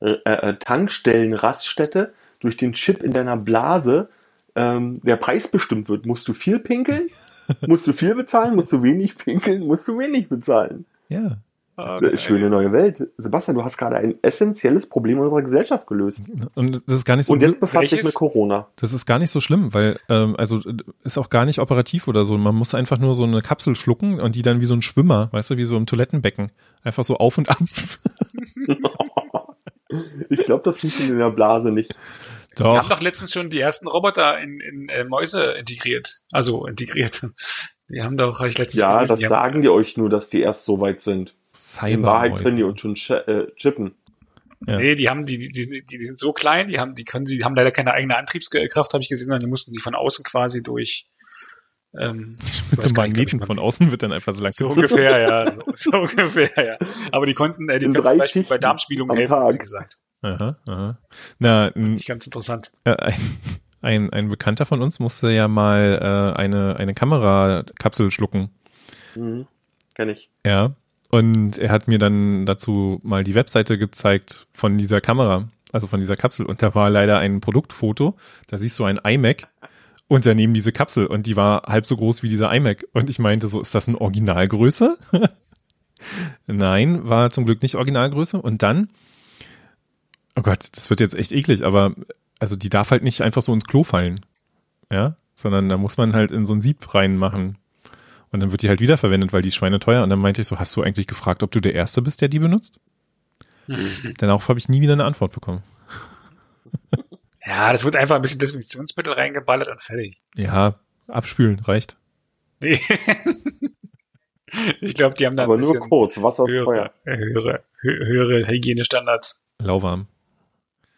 äh, äh, Tankstellenraststätte durch den Chip in deiner Blase ähm, der Preis bestimmt wird. Musst du viel pinkeln? musst du viel bezahlen? Musst du wenig pinkeln? Musst du wenig bezahlen? Ja. Äh, Schöne neue Welt. Sebastian, du hast gerade ein essentielles Problem unserer Gesellschaft gelöst. Und das ist gar nicht so Und jetzt befasst dich welches? mit Corona. Das ist gar nicht so schlimm, weil ähm, also ist auch gar nicht operativ oder so. Man muss einfach nur so eine Kapsel schlucken und die dann wie so ein Schwimmer, weißt du, wie so im Toilettenbecken, einfach so auf und ab. Ich glaube, das funktioniert in der Blase nicht. Wir haben Doch. doch letztens schon die ersten Roboter in, in äh, Mäuse integriert. Also integriert. Die haben doch, hab ich letztens Ja, gelesen, das die haben- sagen die euch nur, dass die erst so weit sind. In Wahrheit können die uns schon äh, chippen. Ja. Nee, die haben, die, die, die, die sind so klein, die haben, die können sie, die haben leider keine eigene Antriebskraft, habe ich gesehen, sondern die mussten sie von außen quasi durch, ähm, Mit so einem Magneten von außen wird dann einfach so lang So ungefähr, ja. So, so, ungefähr, ja. Aber die konnten, äh, die können zum Beispiel bei Darmspielungen helfen, haben sie gesagt. Aha, aha. Na, Nicht ganz interessant. Äh, ein, ein, ein Bekannter von uns musste ja mal äh, eine, eine Kamerakapsel schlucken. Mhm. Kenn ich. Ja. Und er hat mir dann dazu mal die Webseite gezeigt von dieser Kamera, also von dieser Kapsel. Und da war leider ein Produktfoto. Da siehst du ein iMac und daneben diese Kapsel. Und die war halb so groß wie dieser iMac. Und ich meinte so, ist das eine Originalgröße? Nein, war zum Glück nicht Originalgröße. Und dann, oh Gott, das wird jetzt echt eklig, aber also die darf halt nicht einfach so ins Klo fallen. Ja, sondern da muss man halt in so ein Sieb reinmachen. Und dann wird die halt wiederverwendet, weil die Schweine teuer. Und dann meinte ich so, hast du eigentlich gefragt, ob du der Erste bist, der die benutzt? Darauf habe ich nie wieder eine Antwort bekommen. Ja, das wird einfach ein bisschen Desinfektionsmittel reingeballert und fertig. Ja, abspülen reicht. Nee. ich glaube, die haben da Aber nur kurz, Wasser ist höhere, teuer. Höhere, höhere Hygienestandards. Lauwarm.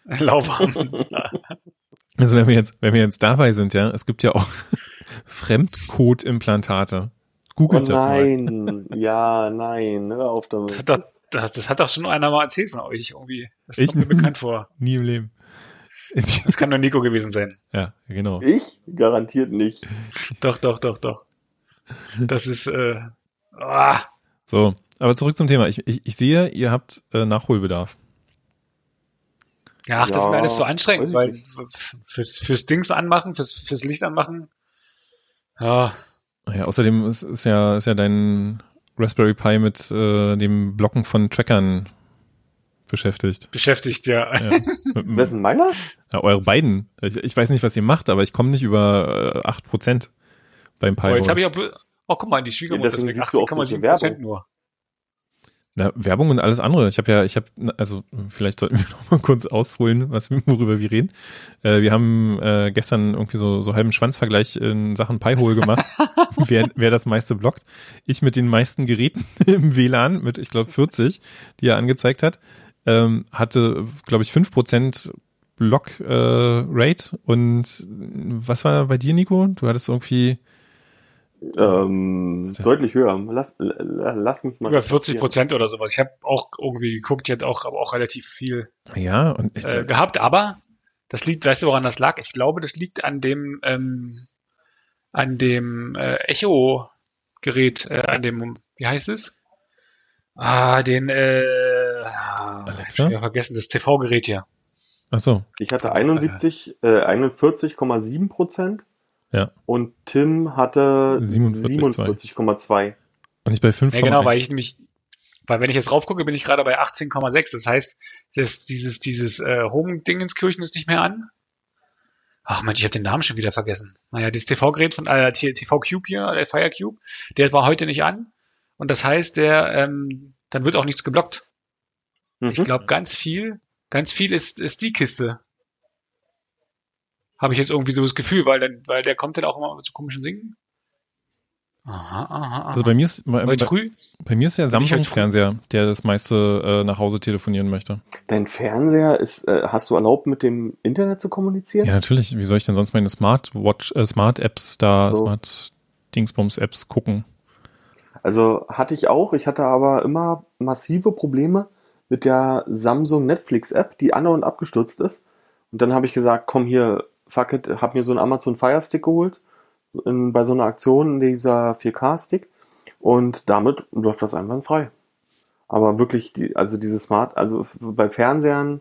Lauwarm. also wenn wir jetzt, wenn wir jetzt dabei sind, ja, es gibt ja auch Fremdcode-Implantate. Googelt oh das mal. Nein, ja, nein, hör auf damit. Das, das, das, hat doch schon einer mal erzählt von euch irgendwie. Das ich kommt mir bekannt vor. Nie im Leben. Das kann nur Nico gewesen sein. Ja, genau. Ich? Garantiert nicht. Doch, doch, doch, doch. Das ist, äh, ah. So, aber zurück zum Thema. Ich, ich, ich sehe, ihr habt äh, Nachholbedarf. Ja, ach, ja, das ist mir alles so anstrengend, weil fürs, fürs Dings anmachen, fürs, fürs Licht anmachen, ja. Ja, außerdem ist, ist ja, ist ja dein Raspberry Pi mit äh, dem Blocken von Trackern beschäftigt. Beschäftigt, ja. ja. Wer ist denn meiner? Ja, eure beiden. Ich, ich, weiß nicht, was ihr macht, aber ich komme nicht über äh, 8% beim Pi. Oh, jetzt habe ich auch, oh, guck mal, die Schwiegermutter ja, ist 80,7% nur. Na, Werbung und alles andere. Ich habe ja, ich habe, also vielleicht sollten wir noch mal kurz ausholen, was worüber wir reden. Äh, wir haben äh, gestern irgendwie so so halben Schwanzvergleich in Sachen Pi-Hole gemacht, wer, wer das meiste blockt. Ich mit den meisten Geräten im WLAN mit, ich glaube 40, die er angezeigt hat, ähm, hatte, glaube ich, 5% Block äh, und was war bei dir, Nico? Du hattest irgendwie ähm, deutlich höher. Lass, lass mich mal. Über 40 Prozent oder sowas. Ich habe auch irgendwie geguckt, jetzt auch, aber auch relativ viel ja, und ich, äh, gehabt. Aber das liegt, weißt du, woran das lag? Ich glaube, das liegt an dem, ähm, an dem äh, Echo-Gerät, äh, an dem, wie heißt es? Ah, den, äh, Alexa? ich habe vergessen, das TV-Gerät hier. Ach so. Ich hatte 71, äh, 41,7 Prozent. Ja. Und Tim hatte 47,2. 47, und ich bei 5,1. Ja, genau, weil ich nämlich, weil wenn ich jetzt raufgucke, bin ich gerade bei 18,6. Das heißt, das, dieses, dieses äh, Home-Dingenskirchen ist nicht mehr an. Ach Mensch, ich habe den Namen schon wieder vergessen. Naja, das TV-Gerät von äh, TV Cube hier, der Fire Cube, der war heute nicht an. Und das heißt, der, ähm, dann wird auch nichts geblockt. Mhm. Ich glaube, ganz viel, ganz viel ist, ist die Kiste. Habe ich jetzt irgendwie so das Gefühl, weil, dann, weil der kommt dann auch immer so komischen Singen. Aha, aha, aha. Also bei mir ist, bei, bei, bei mir ist der Samsung-Fernseher, der das meiste äh, nach Hause telefonieren möchte. Dein Fernseher ist, äh, hast du erlaubt, mit dem Internet zu kommunizieren? Ja, natürlich. Wie soll ich denn sonst meine Smartwatch, äh, Smart-Apps da, so. Smart-Dingsbums-Apps gucken? Also hatte ich auch. Ich hatte aber immer massive Probleme mit der Samsung Netflix App, die an und abgestürzt ist. Und dann habe ich gesagt, komm hier, fuck it, hab mir so einen Amazon Fire Stick geholt, in, bei so einer Aktion, dieser 4K-Stick. Und damit läuft das einwandfrei. Aber wirklich, die, also diese Smart, also bei Fernsehern,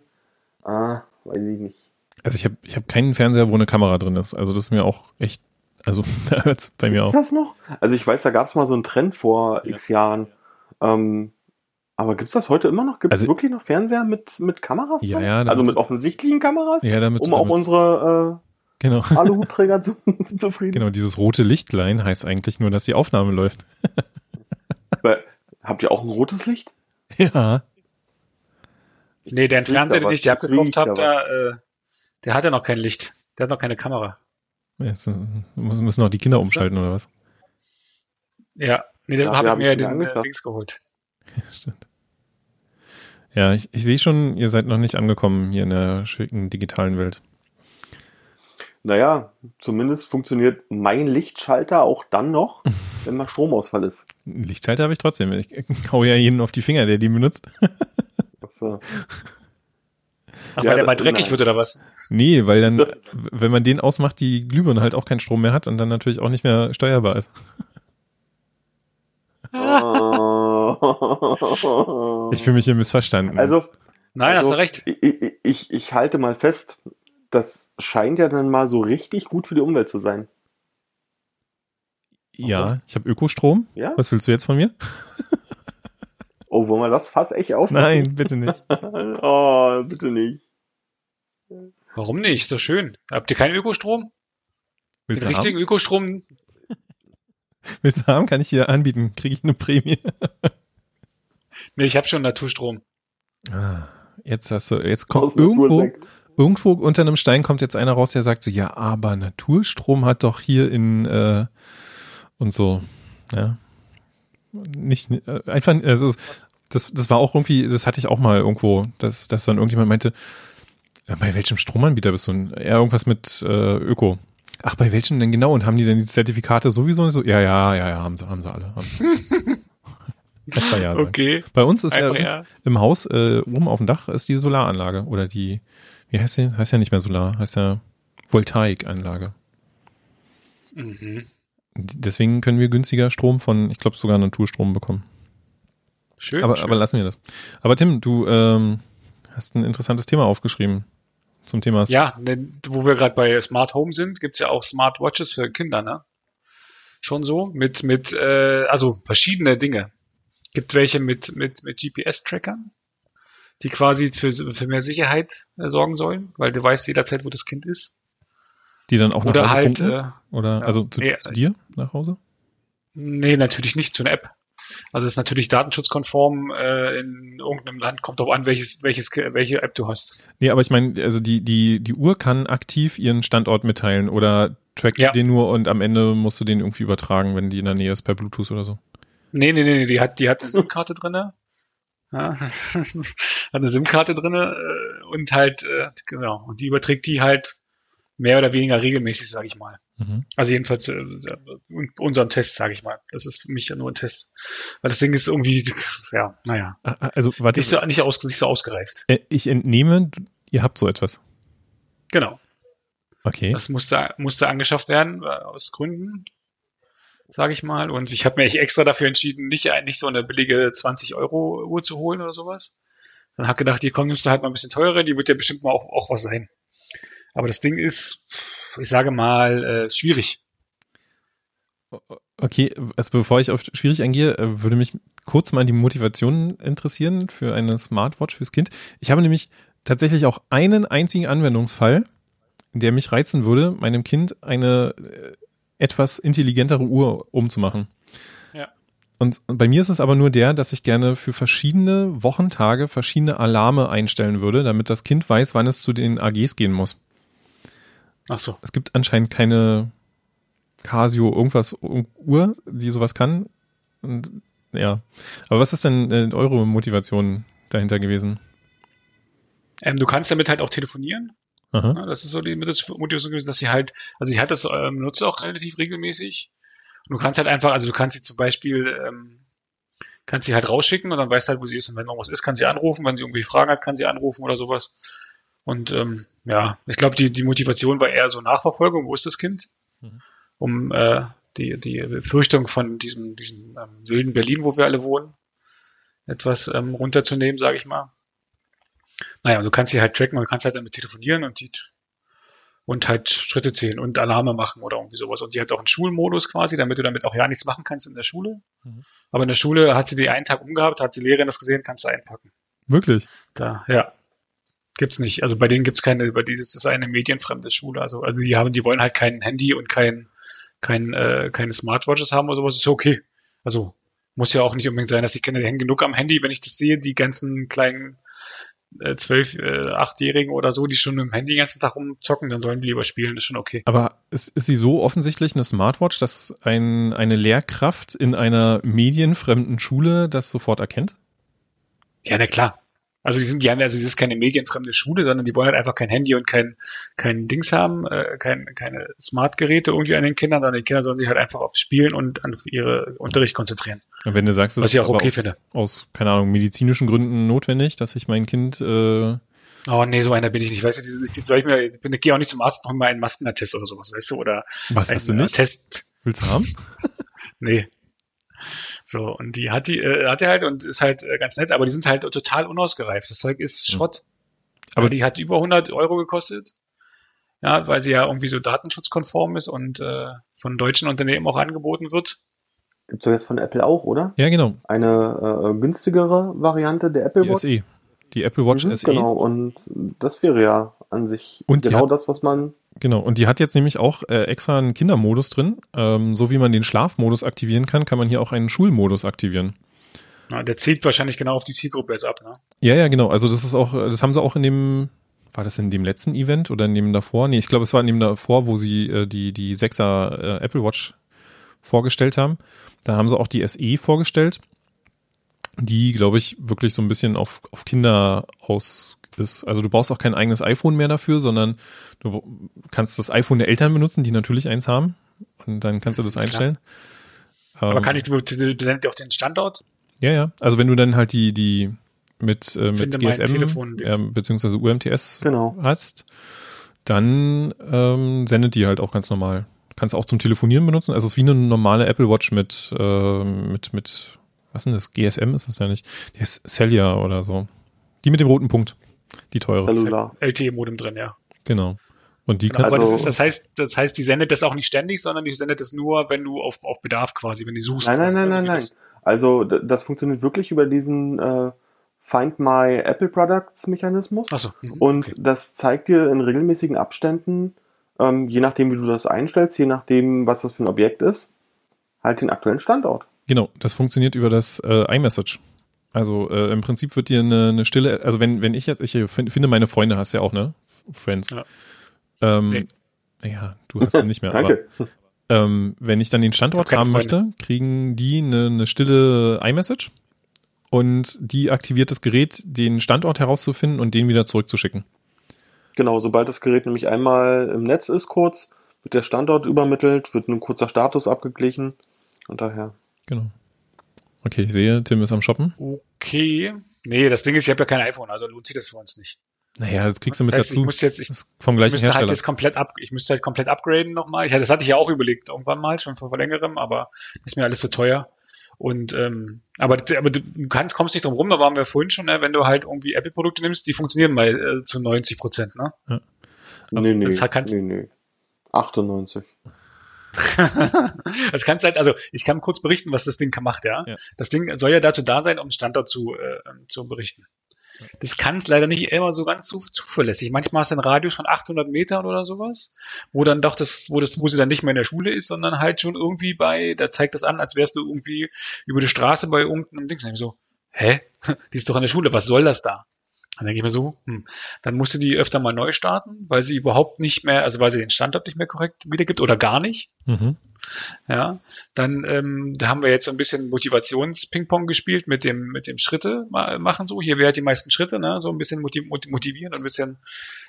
ah, weiß ich nicht. Also ich habe ich hab keinen Fernseher, wo eine Kamera drin ist. Also das ist mir auch echt, also da hört bei mir ist auch. Ist das noch? Also ich weiß, da gab es mal so einen Trend vor ja. x Jahren. Ähm, aber gibt es das heute immer noch? Gibt es also, wirklich noch Fernseher mit, mit Kameras? Ja, ja. Also mit offensichtlichen Kameras? Ja, damit. Um auch unsere äh, genau. Aluhutträger zu befriedigen? Genau, dieses rote Lichtlein heißt eigentlich nur, dass die Aufnahme läuft. Aber, habt ihr auch ein rotes Licht? Ja. Nee, der Fernseher, den ich dir abgekauft habe, der, äh, der hat ja noch kein Licht. Der hat noch keine Kamera. Jetzt müssen noch die Kinder umschalten, oder was? Ja, nee, deshalb habe ich mir ja den äh, Dings geholt. stimmt. Ja, ich, ich sehe schon, ihr seid noch nicht angekommen hier in der schicken digitalen Welt. Naja, zumindest funktioniert mein Lichtschalter auch dann noch, wenn mal Stromausfall ist. Lichtschalter habe ich trotzdem. Ich hau ja jeden auf die Finger, der die benutzt. Ach so. Ach, ja, weil der mal dreckig nein. wird oder was? Nee, weil dann, wenn man den ausmacht, die Glühbirne halt auch keinen Strom mehr hat und dann natürlich auch nicht mehr steuerbar ist. Ich fühle mich hier missverstanden. Also, nein, also, hast du recht. Ich, ich, ich halte mal fest, das scheint ja dann mal so richtig gut für die Umwelt zu sein. Ja, ich habe Ökostrom. Ja? Was willst du jetzt von mir? Oh, wollen wir das Fass echt aufmachen? Nein, bitte nicht. oh, bitte nicht. Warum nicht? Ist doch schön. Habt ihr keinen Ökostrom? Willst Den richtigen haben? Ökostrom? Willst du haben? Kann ich dir anbieten. Kriege ich eine Prämie? Nee, ich habe schon Naturstrom. Ah, jetzt hast du, jetzt kommt irgendwo, irgendwo unter einem Stein kommt jetzt einer raus, der sagt so, ja, aber Naturstrom hat doch hier in äh, und so. Ja nicht, äh, einfach, also das, das war auch irgendwie, das hatte ich auch mal irgendwo, dass, dass dann irgendjemand meinte, ja, bei welchem Stromanbieter bist du? Ja, irgendwas mit äh, Öko. Ach, bei welchem denn genau? Und haben die denn die Zertifikate sowieso so? Ja, ja, ja, ja, haben sie, haben sie alle. Haben sie. ja okay. Bei uns ist ja, im Haus, äh, oben auf dem Dach ist die Solaranlage oder die, wie heißt die? Heißt ja nicht mehr Solar, heißt ja Voltaikanlage. Mhm. Deswegen können wir günstiger Strom von, ich glaube, sogar Naturstrom bekommen. Schön aber, schön. aber lassen wir das. Aber Tim, du ähm, hast ein interessantes Thema aufgeschrieben zum Thema. Ja, wo wir gerade bei Smart Home sind, gibt's ja auch Smart Watches für Kinder, ne? Schon so mit mit äh, also verschiedene Dinge. Gibt welche mit mit mit GPS-Trackern, die quasi für für mehr Sicherheit äh, sorgen sollen, weil du weißt jederzeit, wo das Kind ist. Die dann auch nach Oder Hause halt, äh, Oder ja, also zu, nee, zu, dir nach Hause? Nee, natürlich nicht zu einer App. Also das ist natürlich datenschutzkonform äh, in irgendeinem Land, kommt darauf an, welches, welches, welche App du hast. Nee, aber ich meine, also die, die, die Uhr kann aktiv ihren Standort mitteilen oder trackt ja. den nur und am Ende musst du den irgendwie übertragen, wenn die in der Nähe ist per Bluetooth oder so. Nee, nee, nee, die hat, die hat eine SIM-Karte drinne. Ja, hat eine SIM-Karte drinne äh, und halt, äh, genau, und die überträgt die halt mehr oder weniger regelmäßig, sage ich mal. Mhm. Also jedenfalls äh, unserem Test, sage ich mal. Das ist für mich ja nur ein Test. Weil das Ding ist irgendwie, ja, naja. Also, warte, nicht, so, nicht, aus, nicht so ausgereift. Äh, ich entnehme, ihr habt so etwas. Genau. Okay. Das musste, musste angeschafft werden, äh, aus Gründen, sage ich mal. Und ich habe mir echt extra dafür entschieden, nicht, nicht so eine billige 20 Euro Uhr zu holen oder sowas. Dann habe gedacht, die kommen nimmst du halt mal ein bisschen teurer, die wird ja bestimmt mal auch, auch was sein. Aber das Ding ist, ich sage mal, äh, schwierig. Okay, also bevor ich auf schwierig eingehe, äh, würde mich kurz mal die Motivation interessieren für eine Smartwatch fürs Kind. Ich habe nämlich tatsächlich auch einen einzigen Anwendungsfall, der mich reizen würde, meinem Kind eine äh, etwas intelligentere Uhr umzumachen. Ja. Und bei mir ist es aber nur der, dass ich gerne für verschiedene Wochentage verschiedene Alarme einstellen würde, damit das Kind weiß, wann es zu den AGs gehen muss. Ach so. Es gibt anscheinend keine Casio irgendwas Uhr, die sowas kann. Und, ja. Aber was ist denn äh, eure Motivation dahinter gewesen? Ähm, du kannst damit halt auch telefonieren. Ja, das ist so die Motivation gewesen, dass sie halt, also ich hatte das ähm, nutze auch relativ regelmäßig. Und du kannst halt einfach, also du kannst sie zum Beispiel, ähm, kannst sie halt rausschicken und dann weißt halt, wo sie ist. Und wenn irgendwas ist, kann sie anrufen. Wenn sie irgendwie Fragen hat, kann sie anrufen oder sowas. Und ähm, ja, ich glaube, die, die Motivation war eher so Nachverfolgung, wo ist das Kind? Mhm. Um äh, die, die Befürchtung von diesem, diesem ähm, wilden Berlin, wo wir alle wohnen, etwas ähm, runterzunehmen, sage ich mal. Naja, du kannst sie halt tracken, und kannst halt damit telefonieren und die und halt Schritte zählen und Alarme machen oder irgendwie sowas. Und die hat auch einen Schulmodus quasi, damit du damit auch ja nichts machen kannst in der Schule. Mhm. Aber in der Schule hat sie die einen Tag umgehabt, hat die Lehrerin das gesehen, kannst du einpacken. Wirklich? Da, ja. Gibt's nicht. Also bei denen gibt's keine, bei dieses ist eine medienfremde Schule. Also, also die haben, die wollen halt kein Handy und kein, kein, äh, keine Smartwatches haben oder sowas, ist okay. Also muss ja auch nicht unbedingt sein, dass die Kinder die hängen genug am Handy, wenn ich das sehe, die ganzen kleinen zwölf, äh, achtjährigen oder so, die schon mit dem Handy den ganzen Tag rumzocken, dann sollen die lieber spielen, ist schon okay. Aber ist, ist sie so offensichtlich eine Smartwatch, dass ein, eine Lehrkraft in einer medienfremden Schule das sofort erkennt? Ja, na klar. Also die sind, die haben also das ist keine medienfremde Schule, sondern die wollen halt einfach kein Handy und kein, kein Dings haben, äh, kein, keine Smart-Geräte irgendwie an den Kindern, sondern die Kinder sollen sich halt einfach auf Spielen und an ihre Unterricht konzentrieren. Und wenn du sagst, das Was ich auch okay aus, finde. aus, keine Ahnung, medizinischen Gründen notwendig, dass ich mein Kind äh, Oh nee, so einer bin ich nicht. Weißt du, diese, die, soll ich mir, ich, bin, ich gehe auch nicht zum Arzt noch mal einen Maskenattest oder sowas, weißt du, oder Was hast du nicht? Test. Willst du haben? nee. So, und die hat die, äh, hat die halt und ist halt äh, ganz nett, aber die sind halt total unausgereift. Das Zeug ist Schrott. Aber Aber- die hat über 100 Euro gekostet. Ja, weil sie ja irgendwie so datenschutzkonform ist und äh, von deutschen Unternehmen auch angeboten wird. Gibt's doch jetzt von Apple auch, oder? Ja, genau. Eine äh, günstigere Variante der Apple Die Watch. SE. Die Apple Watch Mhm, SE. Genau, und das wäre ja an sich Und genau hat- das, was man. Genau, und die hat jetzt nämlich auch äh, extra einen Kindermodus drin. Ähm, so wie man den Schlafmodus aktivieren kann, kann man hier auch einen Schulmodus aktivieren. Ja, der zielt wahrscheinlich genau auf die Zielgruppe jetzt ab, ne? Ja, ja, genau. Also das ist auch, das haben sie auch in dem, war das in dem letzten Event oder in dem davor? Nee, ich glaube, es war in dem davor, wo sie äh, die, die 6er äh, Apple Watch vorgestellt haben. Da haben sie auch die SE vorgestellt, die, glaube ich, wirklich so ein bisschen auf, auf Kinder aus ist. Also du brauchst auch kein eigenes iPhone mehr dafür, sondern du kannst das iPhone der Eltern benutzen, die natürlich eins haben. Und dann kannst du das Klar. einstellen. Aber Ähm, kann ich, besendet ihr auch den Standort? ja, ja. Also wenn du dann halt die, die mit, äh, mit GSM äh, beziehungsweise UMTS Genau. hast, dann ähm, sendet die halt auch ganz normal. Kannst auch zum Telefonieren benutzen. Also es ist wie eine normale Apple Watch mit, ähm, mit, mit, was ist denn das? GSM ist das ja nicht. Die ist Celia oder so. Die mit dem roten Punkt. Die teure. LTE-Modem drin, ja. Genau. Und die Genau, kannst aber das, Also- ist, das heißt, das heißt, die sendet das auch nicht ständig, sondern die sendet das nur, wenn du auf, auf Bedarf quasi, wenn die suchst. Nein, nein, nein, Also nein, nein. Also d- das funktioniert wirklich über diesen äh, Find My Apple Products Mechanismus. Achso. mhm. Und das zeigt dir in regelmäßigen Abständen, ähm, je nachdem, wie du das einstellst, je nachdem, was das für ein Objekt ist, halt den aktuellen Standort. Genau, das funktioniert über das äh, iMessage. Also äh, im Prinzip wird dir eine, eine stille, also wenn, wenn ich jetzt, ich fin- finde meine Freunde hast ja auch, ne? Friends. Ja. Ähm, Nee. Ja, du hast ja nicht mehr. aber, Danke. ähm, wenn ich dann den Standort haben möchte, kriegen die eine, eine stille iMessage und die aktiviert das Gerät, den Standort herauszufinden und den wieder zurückzuschicken. Genau, sobald das Gerät nämlich einmal im Netz ist, kurz, wird der Standort übermittelt, wird ein kurzer Status abgeglichen und daher. Genau. Okay, ich sehe, Tim ist am Shoppen. Okay. Nee, das Ding ist, ich habe ja kein iPhone, also lohnt sich das für uns nicht. Naja, das kriegst du mit Das heißt, dazu. ich muss jetzt, ich, vom ich gleichen müsste halt Hersteller. jetzt komplett ab, ich müsste halt komplett upgraden nochmal. Ich, das hatte ich ja auch überlegt, irgendwann mal, schon vor längerem, aber ist mir alles zu teuer. Und ähm, aber, aber du kannst, kommst nicht drum rum, da waren wir vorhin schon, ne, wenn du halt irgendwie Apple-Produkte nimmst, die funktionieren mal äh, zu 90 Prozent, ne? Nee, nee, das kannst- nee, nee. 98. das kannst halt, also ich kann kurz berichten, was das Ding macht, ja. Ja. Das Ding soll ja dazu da sein, um Standort zu, äh, zu berichten. Das kann es leider nicht immer so ganz zu, zuverlässig. Manchmal hast du einen Radius von 800 Metern oder sowas, wo dann doch das, wo das, wo sie dann nicht mehr in der Schule ist, sondern halt schon irgendwie bei, da zeigt das an, als wärst du irgendwie über die Straße bei irgendeinem Ding. So, hä? Die ist doch in der Schule, was soll das da? Dann denke ich mir so, hm, dann musst du die öfter mal neu starten, weil sie überhaupt nicht mehr, also weil sie den Standort nicht mehr korrekt wiedergibt oder gar nicht. Mhm. Ja, dann ähm, da haben wir jetzt so ein bisschen Motivations-Ping-Pong gespielt mit dem mit dem Schritte ma- machen so. Hier wer hat die meisten Schritte, ne? So ein bisschen motiv motiv- motivieren und ein bisschen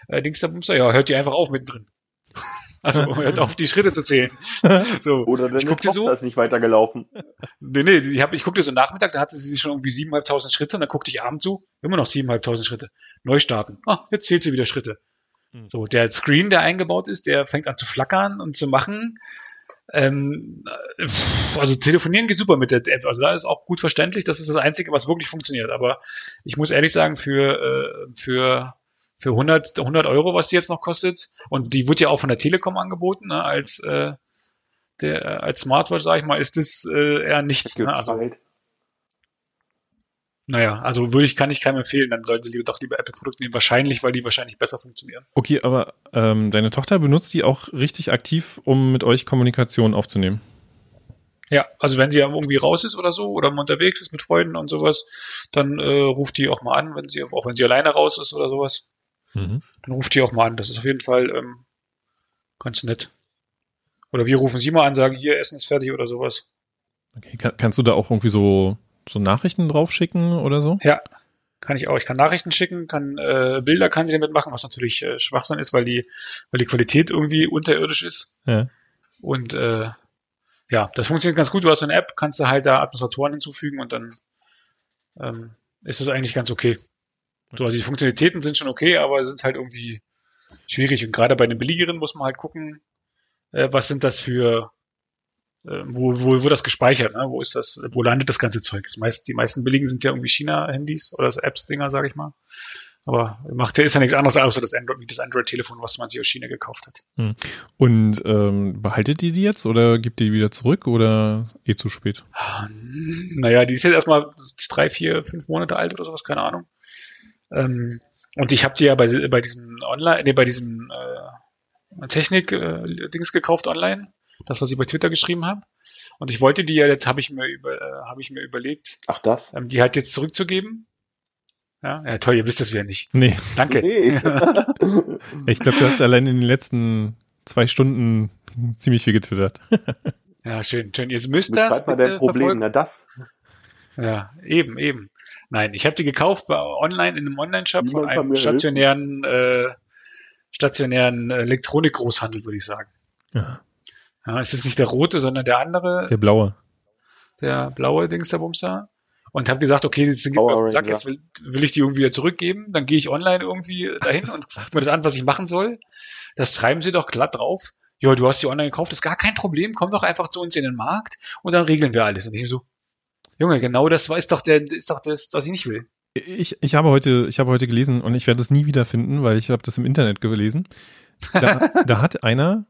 äh, Dings da Bumster. Ja, hört die einfach auf mittendrin. Also hört auf, die Schritte zu zählen. So, Oder ich deine guckte Tochter so, ist nicht weitergelaufen. nee, nee, ich, hab, ich guckte so Nachmittag, da hatte sie schon irgendwie siebeneinhalbtausend Schritte und dann guckte ich abends so, immer noch siebeneinhalbtausend Schritte. Neu starten. Ah, jetzt zählt sie wieder Schritte. Mhm. So, der Screen, der eingebaut ist, der fängt an zu flackern und zu machen. Ähm, äh, also telefonieren geht super mit der App. Also da ist auch gut verständlich. Das ist das Einzige, was wirklich funktioniert. Aber ich muss ehrlich sagen, für, äh, für, für 100, 100 Euro, was die jetzt noch kostet, und die wird ja auch von der Telekom angeboten, ne, als, äh, der, äh, als Smartwatch, sag ich mal, ist das äh, eher nichts. Ne? Also, Gezahlt. naja, also würde ich, kann ich keinem empfehlen, dann sollten sie lieber, doch lieber Apple-Produkte nehmen. Wahrscheinlich, weil die wahrscheinlich besser funktionieren. Okay, aber ähm, deine Tochter benutzt die auch richtig aktiv, um mit euch Kommunikation aufzunehmen. Ja, also wenn sie ja irgendwie raus ist oder so oder mal unterwegs ist mit Freunden und sowas, dann äh, ruft die auch mal an, wenn sie, auch wenn sie alleine raus ist oder sowas, Mhm. dann ruft die auch mal an. Das ist auf jeden Fall ähm, ganz nett. Oder wir rufen sie mal an, sagen, hier, Essen ist fertig oder sowas. Okay. Kann, kannst du da auch irgendwie so, so Nachrichten draufschicken oder so? Ja. Kann ich auch. Ich kann Nachrichten schicken, kann äh, Bilder kann sie damit machen, was natürlich äh, Schwachsinn ist, weil die, weil die Qualität irgendwie unterirdisch ist. Ja. Und äh, ja, das funktioniert ganz gut. Du hast eine App, kannst du halt da Administratoren hinzufügen und dann ähm, ist es eigentlich ganz okay. So, also die Funktionalitäten sind schon okay, aber sind halt irgendwie schwierig. Und gerade bei den billigeren muss man halt gucken, äh, was sind das für, äh, wo, wo wo das gespeichert, ne? wo ist das, wo landet das ganze Zeug? Das meist, die meisten billigen sind ja irgendwie China-Handys oder so Apps-Dinger, sage ich mal. Aber macht, ist ja nichts anderes außer das Android, wie das Android-Telefon, was man sich aus China gekauft hat. Hm. Und ähm, behaltet ihr die jetzt oder gibt ihr die wieder zurück oder eh zu spät? Naja, die ist jetzt erstmal drei, vier, fünf Monate alt oder sowas, keine Ahnung. Ähm, und ich habe die ja bei, bei diesem Online, nee, bei diesem äh, Technik-Dings äh, gekauft online, das, was ich bei Twitter geschrieben habe. Und ich wollte die ja, jetzt habe ich mir über, äh, habe ich mir überlegt, Ach das? Ähm, die halt jetzt zurückzugeben. Ja, ja, toll, ihr wisst es wieder nicht. Nee. Danke. Nee. ich glaube, du hast allein in den letzten zwei Stunden ziemlich viel getwittert. ja, schön, schön. Ihr müsst das. mal dein Problem, verfolgen. na das. Ja, eben, eben. Nein, ich habe die gekauft bei online in einem Online-Shop von einem stationären, äh, stationären Elektronikgroßhandel, würde ich sagen. Ja. ja. Es ist nicht der rote, sondern der andere. Der blaue. Der blaue Dings der Bumster. Und habe gesagt, okay, jetzt, oh, Sack, jetzt will, will, ich die irgendwie wieder zurückgeben. Dann gehe ich online irgendwie dahin ach, und gucke mir das an, was ich machen soll. Das schreiben sie doch glatt drauf. Ja, du hast die online gekauft, ist gar kein Problem. Komm doch einfach zu uns in den Markt und dann regeln wir alles. Und ich so, Junge, genau das ist doch der, ist doch das, was ich nicht will. Ich, ich habe heute, ich habe heute gelesen und ich werde es nie wieder finden, weil ich habe das im Internet gelesen. Da, da hat einer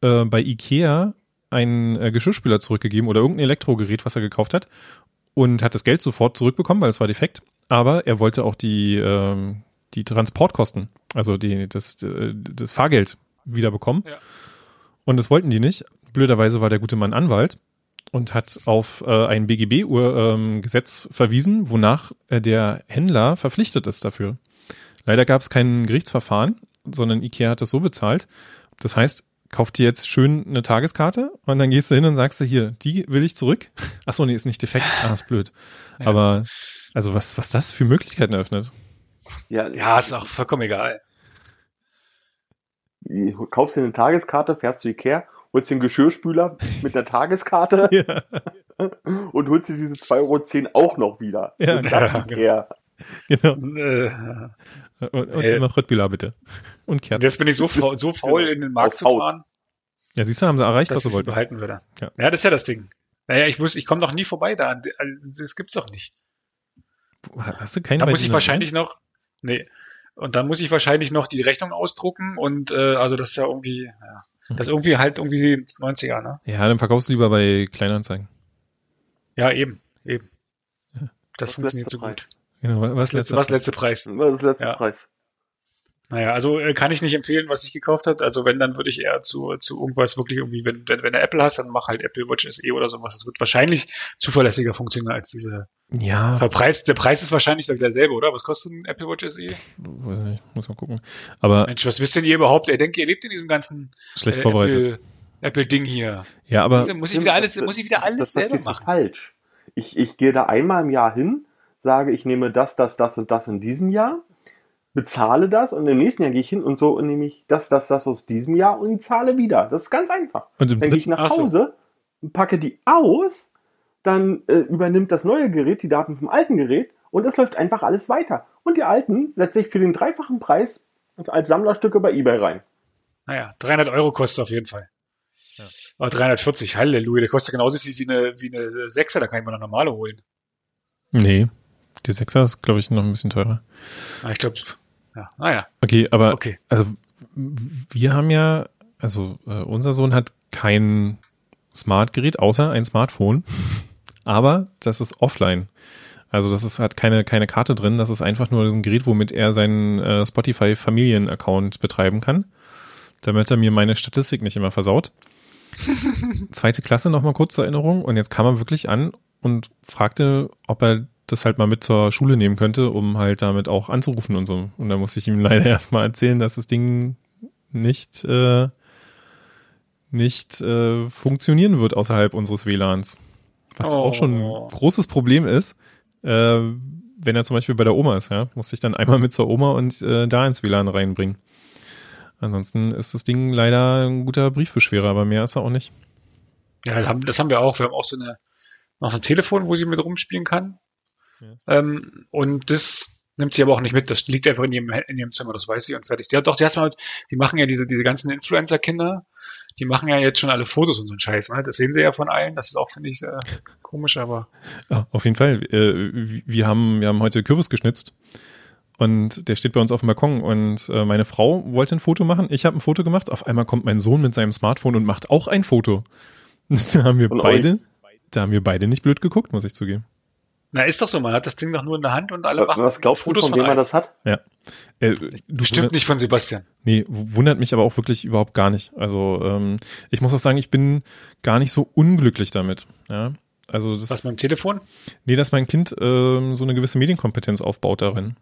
äh, bei Ikea einen äh, Geschirrspüler zurückgegeben oder irgendein Elektrogerät, was er gekauft hat und hat das Geld sofort zurückbekommen, weil es war defekt. Aber er wollte auch die, äh, die Transportkosten, also die, das, äh, das Fahrgeld wiederbekommen. Ja. Und das wollten die nicht. Blöderweise war der gute Mann Anwalt und hat auf äh, ein BGB-Gesetz ähm, verwiesen, wonach äh, der Händler verpflichtet ist dafür. Leider gab es kein Gerichtsverfahren, sondern IKEA hat das so bezahlt. Das heißt, kauft dir jetzt schön eine Tageskarte und dann gehst du hin und sagst du hier, die will ich zurück. Ach so, nee, ist nicht defekt. Ah, ist blöd. Ja. Aber also was was das für Möglichkeiten eröffnet. Ja, ja, ist auch vollkommen egal. Du kaufst dir eine Tageskarte, fährst zu Ikea holst den Geschirrspüler mit der Tageskarte ja. und holst dir diese 2,10 Euro auch noch wieder. Ja, ja. Genau. Äh, und, und äh, noch Röttbühler bitte. Und Kerzen. Jetzt bin ich so, faul, so faul in den Markt Auf zu fahren. Ja, siehst du, haben sie erreicht, was sie wollten. behalten würde. Ja. ja, das ist ja das Ding. Naja, ich muss, ich komme doch nie vorbei da. Das gibt's doch nicht. Hast du keine Da muss ich wahrscheinlich noch, nee. Und dann muss ich wahrscheinlich noch die Rechnung ausdrucken und äh, also das ist ja irgendwie, ja. Das ist irgendwie halt irgendwie 90er, ne? Ja, dann verkaufst du lieber bei Kleinanzeigen. Ja, eben, eben. Das was funktioniert so gut. Genau, was, was, letzte, was letzte Preis? Was ist letzte ja. Preis? Naja, also äh, kann ich nicht empfehlen, was ich gekauft habe. Also wenn, dann würde ich eher zu, zu irgendwas wirklich irgendwie, wenn, wenn, wenn du Apple hast, dann mach halt Apple Watch SE oder sowas. Das wird wahrscheinlich zuverlässiger funktionieren als diese. Ja. Preis, der Preis ist wahrscheinlich derselbe, oder? Was kostet ein Apple Watch SE? Weiß nicht, muss mal gucken. Aber. Mensch, was wisst denn ihr überhaupt? Ich denke, ihr lebt in diesem ganzen schlecht äh, vorbereitet. Apple-Ding hier. Ja, aber. Muss ich wieder alles, muss ich wieder alles das, selber machen? falsch. Ich, ich gehe da einmal im Jahr hin, sage, ich nehme das, das, das und das in diesem Jahr bezahle das und im nächsten Jahr gehe ich hin und so nehme ich das, das, das aus diesem Jahr und zahle wieder. Das ist ganz einfach. Und dann gehe ich nach Hause, packe die aus, dann äh, übernimmt das neue Gerät die Daten vom alten Gerät und es läuft einfach alles weiter. Und die alten setze ich für den dreifachen Preis als Sammlerstücke bei eBay rein. Naja, 300 Euro kostet auf jeden Fall. Ja. Aber 340, Halleluja, der kostet genauso viel wie eine, wie eine 6er, da kann ich mir eine normale holen. Nee, die 6er ist, glaube ich, noch ein bisschen teurer. Ah, ich glaube, ja, naja. Okay, aber okay. also wir haben ja, also äh, unser Sohn hat kein Smartgerät außer ein Smartphone, aber das ist offline. Also das ist hat keine keine Karte drin, das ist einfach nur ein Gerät, womit er seinen äh, Spotify Familien-Account betreiben kann, damit er mir meine Statistik nicht immer versaut. Zweite Klasse nochmal kurz zur Erinnerung und jetzt kam er wirklich an und fragte, ob er das halt mal mit zur Schule nehmen könnte, um halt damit auch anzurufen und so. Und da musste ich ihm leider erstmal erzählen, dass das Ding nicht, äh, nicht äh, funktionieren wird außerhalb unseres WLANs. Was oh. auch schon ein oh. großes Problem ist, äh, wenn er zum Beispiel bei der Oma ist, ja, muss ich dann einmal mit zur Oma und äh, da ins WLAN reinbringen. Ansonsten ist das Ding leider ein guter Briefbeschwerer, aber mehr ist er auch nicht. Ja, das haben wir auch. Wir haben auch so eine, noch so ein Telefon, wo sie mit rumspielen kann. Ja. Ähm, und das nimmt sie aber auch nicht mit. Das liegt einfach in ihrem, in ihrem Zimmer, das weiß sie und fertig. Ja, doch, sie erstmal, die machen ja diese, diese ganzen Influencer-Kinder, die machen ja jetzt schon alle Fotos und so einen Scheiß, ne? Das sehen sie ja von allen. Das ist auch, finde ich, äh, komisch, aber. Ja, auf jeden Fall. Äh, wir haben, wir haben heute Kürbis geschnitzt. Und der steht bei uns auf dem Balkon und äh, meine Frau wollte ein Foto machen. Ich habe ein Foto gemacht. Auf einmal kommt mein Sohn mit seinem Smartphone und macht auch ein Foto. Da haben wir und beide, euch? da haben wir beide nicht blöd geguckt, muss ich zugeben. Na, ist doch so, man hat das Ding doch nur in der Hand und alle machen Was glaubst Fotos du, von, von wem man das hat? Ja. Äh, Bestimmt nicht von Sebastian. Nee, wundert mich aber auch wirklich überhaupt gar nicht. Also ähm, ich muss auch sagen, ich bin gar nicht so unglücklich damit. Ja. Also das, Was, mit dem Telefon? Nee, dass mein Kind ähm, so eine gewisse Medienkompetenz aufbaut darin.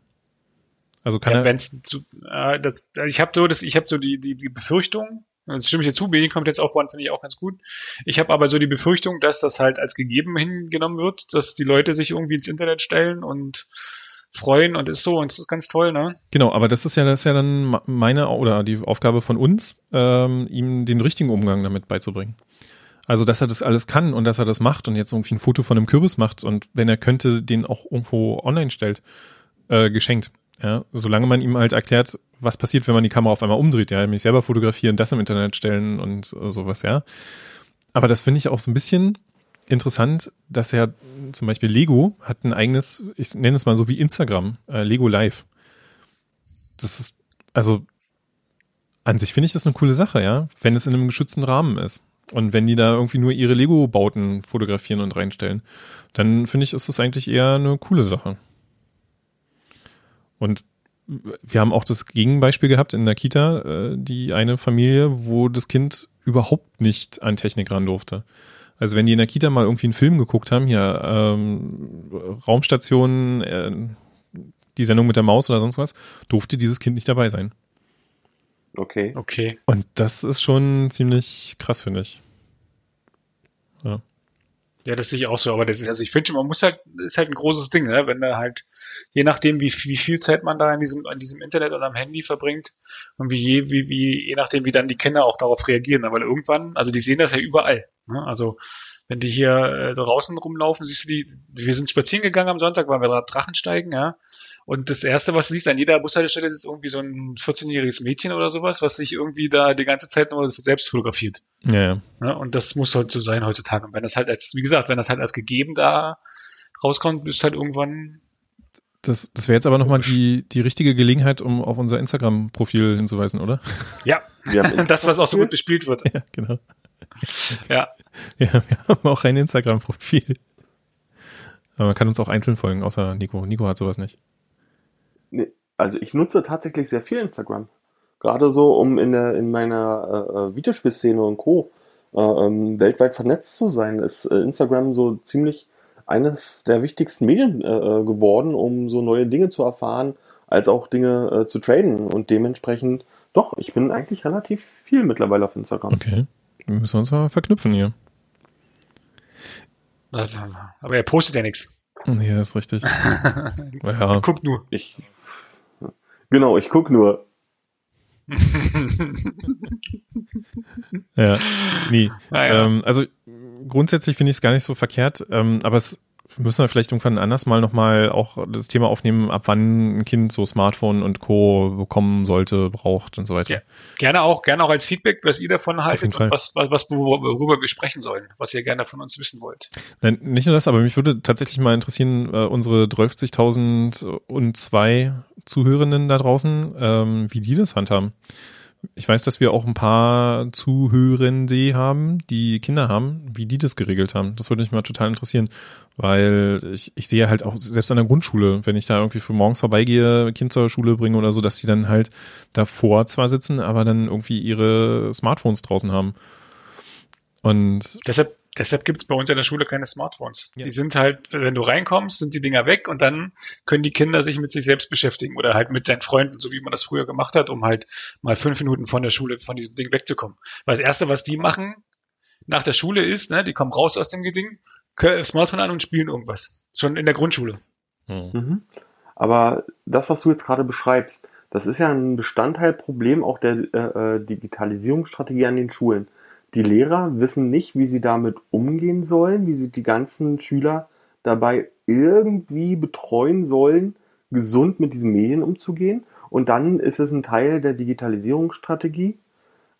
Also kann ja, er. Wenn's zu, äh, das, ich habe so, das, ich habe so die, die, die Befürchtung, das stimme ich dir zu, aufbauen finde ich auch ganz gut. Ich habe aber so die Befürchtung, dass das halt als gegeben hingenommen wird, dass die Leute sich irgendwie ins Internet stellen und freuen und ist so und das ist ganz toll, ne? Genau, aber das ist ja das ist ja dann meine oder die Aufgabe von uns, ähm, ihm den richtigen Umgang damit beizubringen. Also, dass er das alles kann und dass er das macht und jetzt irgendwie ein Foto von einem Kürbis macht und wenn er könnte, den auch irgendwo online stellt, äh, geschenkt. Ja, solange man ihm halt erklärt, was passiert, wenn man die Kamera auf einmal umdreht, ja, mich selber fotografieren, das im Internet stellen und sowas, ja. Aber das finde ich auch so ein bisschen interessant, dass er zum Beispiel Lego hat ein eigenes, ich nenne es mal so wie Instagram, äh, Lego Live. Das ist, also an sich finde ich das eine coole Sache, ja, wenn es in einem geschützten Rahmen ist. Und wenn die da irgendwie nur ihre Lego-Bauten fotografieren und reinstellen, dann finde ich, ist das eigentlich eher eine coole Sache. Und wir haben auch das Gegenbeispiel gehabt in der Kita, äh, die eine Familie, wo das Kind überhaupt nicht an Technik ran durfte. Also wenn die in der Kita mal irgendwie einen Film geguckt haben, hier ähm, Raumstation, äh, die Sendung mit der Maus oder sonst was, durfte dieses Kind nicht dabei sein. Okay. Okay. Und das ist schon ziemlich krass, finde ich. Ja. Ja, das sehe ich auch so, aber das ist, also ich finde schon, man muss halt, ist halt ein großes Ding, ne? wenn da halt, je nachdem, wie, wie viel Zeit man da in diesem, an diesem Internet oder am Handy verbringt und wie, je, wie, wie, je nachdem, wie dann die Kinder auch darauf reagieren, ne? weil irgendwann, also die sehen das ja überall, ne? also wenn die hier äh, draußen rumlaufen, siehst du die, wir sind spazieren gegangen am Sonntag, weil wir da Drachen steigen, ja, und das Erste, was du siehst an jeder Bushaltestelle, ist irgendwie so ein 14-jähriges Mädchen oder sowas, was sich irgendwie da die ganze Zeit nur selbst fotografiert. Ja, ja. und das muss halt so sein heutzutage. Und wenn das halt als, wie gesagt, wenn das halt als gegeben da rauskommt, ist halt irgendwann das, das wäre jetzt aber nochmal die, die richtige Gelegenheit, um auf unser Instagram-Profil hinzuweisen, oder? Ja, das, was auch so gut bespielt wird. Ja, genau. Ja. Ja, wir haben auch ein Instagram-Profil. Aber man kann uns auch einzeln folgen, außer Nico. Nico hat sowas nicht. Also ich nutze tatsächlich sehr viel Instagram. Gerade so, um in, der, in meiner äh, äh, Videospielszene und Co. Äh, ähm, weltweit vernetzt zu sein, ist äh, Instagram so ziemlich eines der wichtigsten Medien äh, äh, geworden, um so neue Dinge zu erfahren, als auch Dinge äh, zu traden. Und dementsprechend, doch, ich bin eigentlich relativ viel mittlerweile auf Instagram. Okay. Wir müssen uns mal verknüpfen hier. Aber er postet ja nichts. Nee, das ist richtig. ja. Guckt nur. Ich Genau, ich guck nur. ja, nee. Ah, ja. Ähm, also grundsätzlich finde ich es gar nicht so verkehrt, ähm, aber es müssen wir vielleicht irgendwann anders mal nochmal auch das Thema aufnehmen, ab wann ein Kind so Smartphone und Co. bekommen sollte, braucht und so weiter. Ja. Gerne auch, gerne auch als Feedback, was ihr davon haltet und was, was, was, worüber wir sprechen sollen, was ihr gerne von uns wissen wollt. Nein, nicht nur das, aber mich würde tatsächlich mal interessieren, äh, unsere 12.002 Zuhörenden da draußen, ähm, wie die das handhaben. Ich weiß, dass wir auch ein paar Zuhörende haben, die Kinder haben, wie die das geregelt haben. Das würde mich mal total interessieren, weil ich, ich sehe halt auch selbst an der Grundschule, wenn ich da irgendwie für morgens vorbeigehe, Kind zur Schule bringe oder so, dass die dann halt davor zwar sitzen, aber dann irgendwie ihre Smartphones draußen haben. Und deshalb Deshalb gibt es bei uns in der Schule keine Smartphones. Ja. Die sind halt, wenn du reinkommst, sind die Dinger weg und dann können die Kinder sich mit sich selbst beschäftigen oder halt mit deinen Freunden, so wie man das früher gemacht hat, um halt mal fünf Minuten von der Schule, von diesem Ding wegzukommen. Weil das Erste, was die machen nach der Schule ist, ne, die kommen raus aus dem Ding, Smartphone an und spielen irgendwas. Schon in der Grundschule. Mhm. Mhm. Aber das, was du jetzt gerade beschreibst, das ist ja ein Bestandteilproblem auch der äh, äh, Digitalisierungsstrategie an den Schulen. Die Lehrer wissen nicht, wie sie damit umgehen sollen, wie sie die ganzen Schüler dabei irgendwie betreuen sollen, gesund mit diesen Medien umzugehen. Und dann ist es ein Teil der Digitalisierungsstrategie,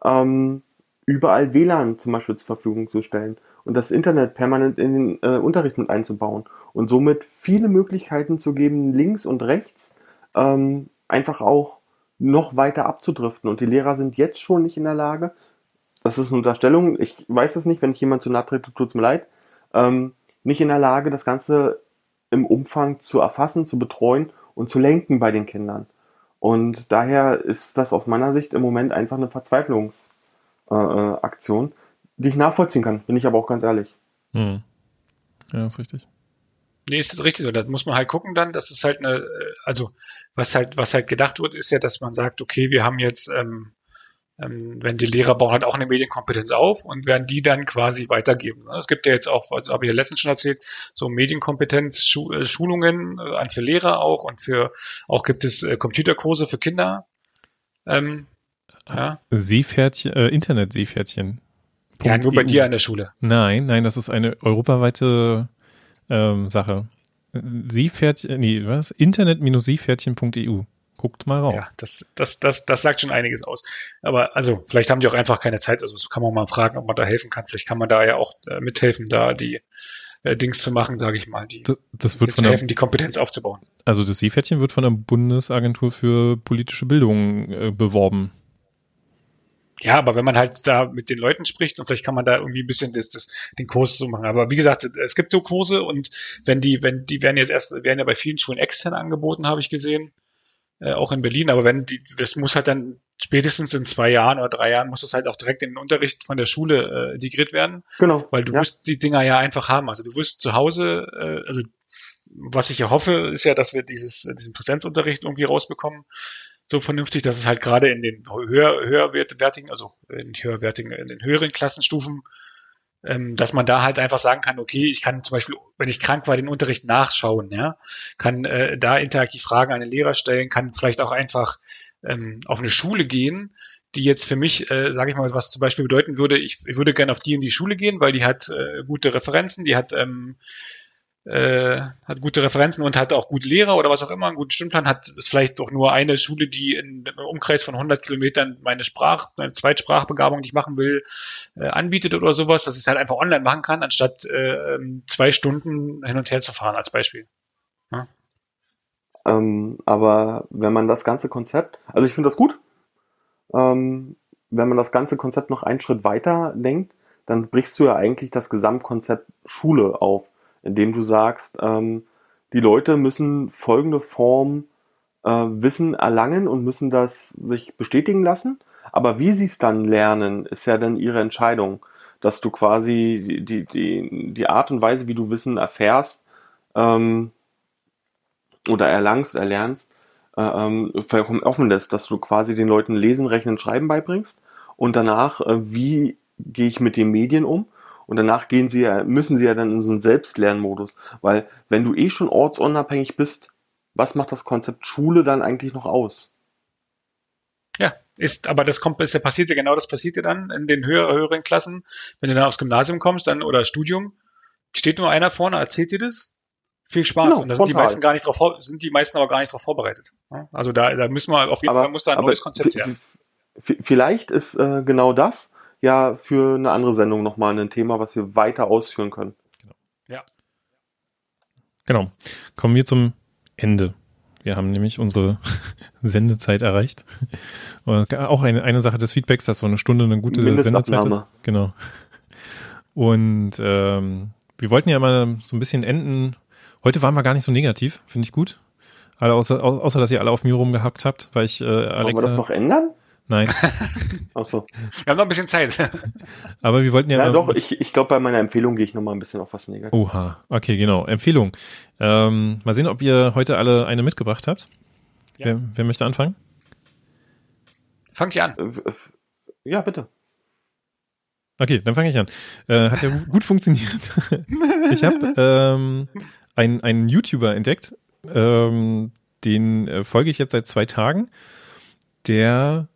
ähm, überall WLAN zum Beispiel zur Verfügung zu stellen und das Internet permanent in den äh, Unterricht mit einzubauen und somit viele Möglichkeiten zu geben, links und rechts ähm, einfach auch noch weiter abzudriften. Und die Lehrer sind jetzt schon nicht in der Lage, das ist eine Unterstellung, ich weiß es nicht, wenn ich jemand zu nahe trete, tut es mir leid, ähm, nicht in der Lage, das Ganze im Umfang zu erfassen, zu betreuen und zu lenken bei den Kindern. Und daher ist das aus meiner Sicht im Moment einfach eine Verzweiflungsaktion, äh, die ich nachvollziehen kann, bin ich aber auch ganz ehrlich. Hm. Ja, ist richtig. Nee, ist richtig so. Da muss man halt gucken dann, dass es halt eine, also was halt, was halt gedacht wird, ist ja, dass man sagt, okay, wir haben jetzt, ähm, ähm, wenn die Lehrer bauen halt auch eine Medienkompetenz auf und werden die dann quasi weitergeben. Ne? Es gibt ja jetzt auch, also habe ich ja letztens schon erzählt, so Medienkompetenz äh, äh, für Lehrer auch und für auch gibt es äh, Computerkurse für Kinder. Ähm, ja. Seepferdchen, äh, Internet-Seepferdchen. Ja, nur bei EU. dir an der Schule. Nein, nein, das ist eine europaweite ähm, Sache. Seepferdchen, nee, was? Internet-seepferdchen.eu. Guckt mal raus. Ja, das, das, das, das sagt schon einiges aus. Aber also, vielleicht haben die auch einfach keine Zeit. Also, das kann man mal fragen, ob man da helfen kann. Vielleicht kann man da ja auch äh, mithelfen, da die äh, Dings zu machen, sage ich mal. Die, das, das wird von der, helfen, die Kompetenz aufzubauen. Also, das Seepferdchen wird von der Bundesagentur für politische Bildung äh, beworben. Ja, aber wenn man halt da mit den Leuten spricht und vielleicht kann man da irgendwie ein bisschen das, das, den Kurs so machen. Aber wie gesagt, es gibt so Kurse und wenn die, wenn die werden jetzt erst, werden ja bei vielen Schulen extern angeboten, habe ich gesehen, äh, auch in Berlin. Aber wenn die, das muss halt dann spätestens in zwei Jahren oder drei Jahren muss es halt auch direkt in den Unterricht von der Schule äh, integriert werden. Genau. Weil du ja. wirst die Dinger ja einfach haben. Also du wirst zu Hause, äh, also was ich ja hoffe, ist ja, dass wir dieses, diesen Präsenzunterricht irgendwie rausbekommen so vernünftig, dass es halt gerade in den höher, höherwertigen, also in höherwertigen, in den höheren Klassenstufen, ähm, dass man da halt einfach sagen kann, okay, ich kann zum Beispiel, wenn ich krank war, den Unterricht nachschauen, ja, kann äh, da interaktiv Fragen an den Lehrer stellen, kann vielleicht auch einfach ähm, auf eine Schule gehen, die jetzt für mich, äh, sage ich mal, was zum Beispiel bedeuten würde, ich, ich würde gerne auf die in die Schule gehen, weil die hat äh, gute Referenzen, die hat ähm, äh, hat gute Referenzen und hat auch gute Lehrer oder was auch immer, einen guten Stundenplan, hat ist vielleicht auch nur eine Schule, die in einem Umkreis von 100 Kilometern meine Sprach, meine Zweitsprachbegabung, die ich machen will, äh, anbietet oder sowas, dass ich es halt einfach online machen kann, anstatt äh, zwei Stunden hin und her zu fahren als Beispiel. Ja. Ähm, aber wenn man das ganze Konzept, also ich finde das gut, ähm, wenn man das ganze Konzept noch einen Schritt weiter denkt, dann brichst du ja eigentlich das Gesamtkonzept Schule auf indem du sagst, ähm, die Leute müssen folgende Form äh, Wissen erlangen und müssen das sich bestätigen lassen. Aber wie sie es dann lernen, ist ja dann ihre Entscheidung, dass du quasi die, die, die Art und Weise, wie du Wissen erfährst ähm, oder erlangst, erlernst, äh, ähm, vollkommen offen lässt, dass du quasi den Leuten Lesen, Rechnen, Schreiben beibringst. Und danach, äh, wie gehe ich mit den Medien um und danach gehen sie ja, müssen sie ja dann in so einen Selbstlernmodus. Weil wenn du eh schon ortsunabhängig bist, was macht das Konzept Schule dann eigentlich noch aus? Ja, ist, aber das kommt, ist ja passiert ja genau, das passiert ja dann in den höher, höheren Klassen, wenn du dann aufs Gymnasium kommst, dann oder Studium, steht nur einer vorne, erzählt dir das, viel Spaß. Genau, und da sind die meisten gar nicht drauf, sind die meisten aber gar nicht darauf vorbereitet. Also da, da müssen wir auf jeden aber, Fall muss da ein neues Konzept her. Vielleicht ist äh, genau das, ja für eine andere Sendung nochmal ein Thema, was wir weiter ausführen können. Genau. Ja. Genau. Kommen wir zum Ende. Wir haben nämlich unsere Sendezeit erreicht. auch eine, eine Sache des Feedbacks, dass so eine Stunde eine gute Sendezeit ist. Genau. Und ähm, wir wollten ja mal so ein bisschen enden. Heute waren wir gar nicht so negativ, finde ich gut. Alle außer, außer, dass ihr alle auf mir rumgehackt habt, weil ich äh, Alexa. Wollen wir das noch ändern? Nein. Ach so. Wir haben noch ein bisschen Zeit. Aber wir wollten ja. Ja, doch, ich, ich glaube, bei meiner Empfehlung gehe ich nochmal ein bisschen auf was Negatives. Oha, okay, genau. Empfehlung. Ähm, mal sehen, ob ihr heute alle eine mitgebracht habt. Ja. Wer, wer möchte anfangen? Fangt ihr an. Äh, ja, bitte. Okay, dann fange ich an. Äh, hat ja gut funktioniert. ich habe ähm, einen, einen YouTuber entdeckt, ähm, den äh, folge ich jetzt seit zwei Tagen. Der,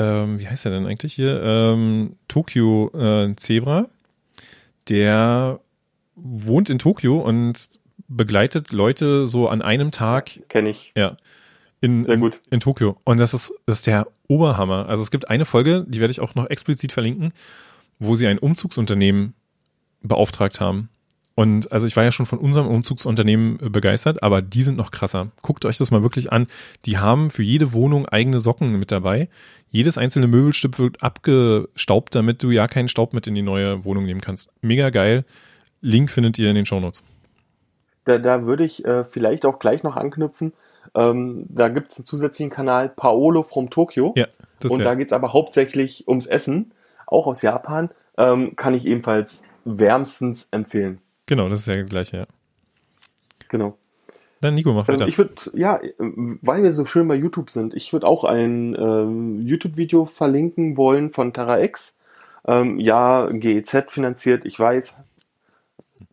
ähm, wie heißt er denn eigentlich hier? Ähm, Tokio äh, Zebra. Der wohnt in Tokio und begleitet Leute so an einem Tag. Kenne ich. Ja. In, Sehr gut. In, in Tokio. Und das ist, das ist der Oberhammer. Also es gibt eine Folge, die werde ich auch noch explizit verlinken, wo sie ein Umzugsunternehmen beauftragt haben. Und also ich war ja schon von unserem Umzugsunternehmen äh, begeistert, aber die sind noch krasser. Guckt euch das mal wirklich an. Die haben für jede Wohnung eigene Socken mit dabei. Jedes einzelne Möbelstück wird abgestaubt, damit du ja keinen Staub mit in die neue Wohnung nehmen kannst. Mega geil. Link findet ihr in den Shownotes. Da, da würde ich äh, vielleicht auch gleich noch anknüpfen. Ähm, da gibt es einen zusätzlichen Kanal Paolo from Tokyo. Ja, das Und ja. da geht es aber hauptsächlich ums Essen, auch aus Japan. Ähm, kann ich ebenfalls wärmstens empfehlen. Genau, das ist ja das gleiche, ja. Genau. Dann Nico, mach weiter. Ich würde, ja, weil wir so schön bei YouTube sind, ich würde auch ein ähm, YouTube-Video verlinken wollen von TerraX. Ähm, ja, GEZ finanziert, ich weiß.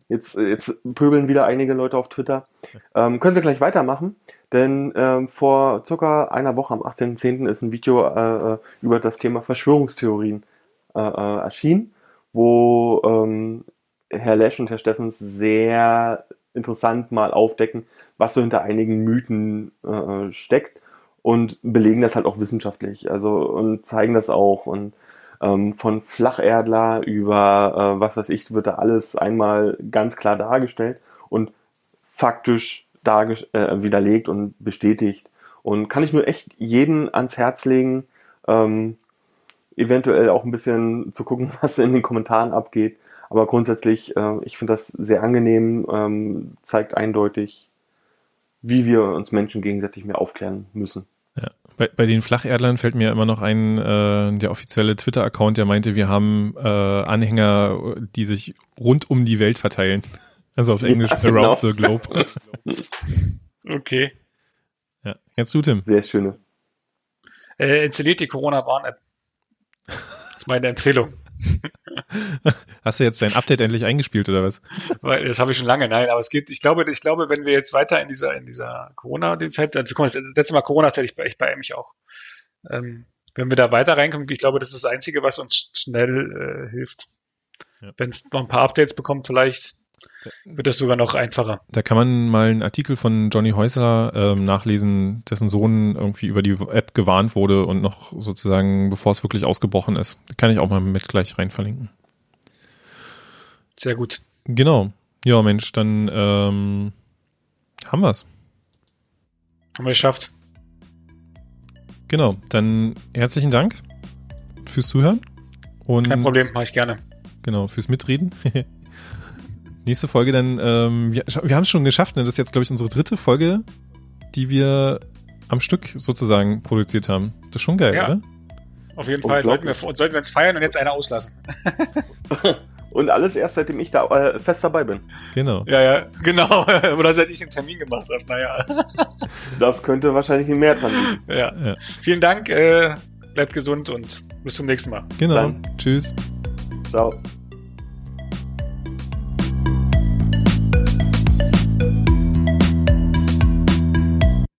Jetzt, jetzt pöbeln wieder einige Leute auf Twitter. Ähm, können Sie gleich weitermachen, denn ähm, vor circa einer Woche, am 18.10. ist ein Video äh, äh, über das Thema Verschwörungstheorien äh, äh, erschienen, wo ähm, Herr Lesch und Herr Steffens sehr interessant mal aufdecken, was so hinter einigen Mythen äh, steckt und belegen das halt auch wissenschaftlich. Also und zeigen das auch und ähm, von Flacherdler über äh, was weiß ich, wird da alles einmal ganz klar dargestellt und faktisch äh, widerlegt und bestätigt. Und kann ich nur echt jeden ans Herz legen, ähm, eventuell auch ein bisschen zu gucken, was in den Kommentaren abgeht. Aber grundsätzlich, äh, ich finde das sehr angenehm, ähm, zeigt eindeutig, wie wir uns Menschen gegenseitig mehr aufklären müssen. Ja. Bei, bei den Flacherdlern fällt mir immer noch ein, äh, der offizielle Twitter-Account, der meinte, wir haben äh, Anhänger, die sich rund um die Welt verteilen. Also auf Englisch ja, genau. around the globe. okay. Ja, kennst du, Tim? Sehr schöne. Äh, installiert die Corona-Warn-App. Das ist meine Empfehlung. Hast du jetzt dein Update endlich eingespielt oder was? Das habe ich schon lange, nein, aber es geht, ich glaube, ich glaube, wenn wir jetzt weiter in dieser, in dieser Corona-Zeit, also komm, das letzte Mal Corona-Zeit, ich, ich bei mich auch. Ähm, wenn wir da weiter reinkommen, ich glaube, das ist das Einzige, was uns schnell äh, hilft. Ja. Wenn es noch ein paar Updates bekommt, vielleicht wird das sogar noch einfacher. Da kann man mal einen Artikel von Johnny Häusler ähm, nachlesen, dessen Sohn irgendwie über die App gewarnt wurde und noch sozusagen, bevor es wirklich ausgebrochen ist. Kann ich auch mal mit gleich rein verlinken. Sehr gut. Genau. Ja, Mensch, dann ähm, haben wir's. Haben wir geschafft. Genau, dann herzlichen Dank fürs Zuhören. Und Kein Problem, mache ich gerne. Genau, fürs Mitreden. nächste Folge dann, ähm, wir, wir haben es schon geschafft, ne? das ist jetzt, glaube ich, unsere dritte Folge, die wir am Stück sozusagen produziert haben. Das ist schon geil, ja. oder? Auf jeden Fall. Sollten wir, sollten wir uns feiern und jetzt einer auslassen. und alles erst, seitdem ich da äh, fest dabei bin. Genau. Ja, ja, genau. Oder seit ich den Termin gemacht habe. Naja. das könnte wahrscheinlich mehr dran liegen. Ja. ja. Vielen Dank. Äh, bleibt gesund und bis zum nächsten Mal. Genau. Dann. Tschüss. Ciao.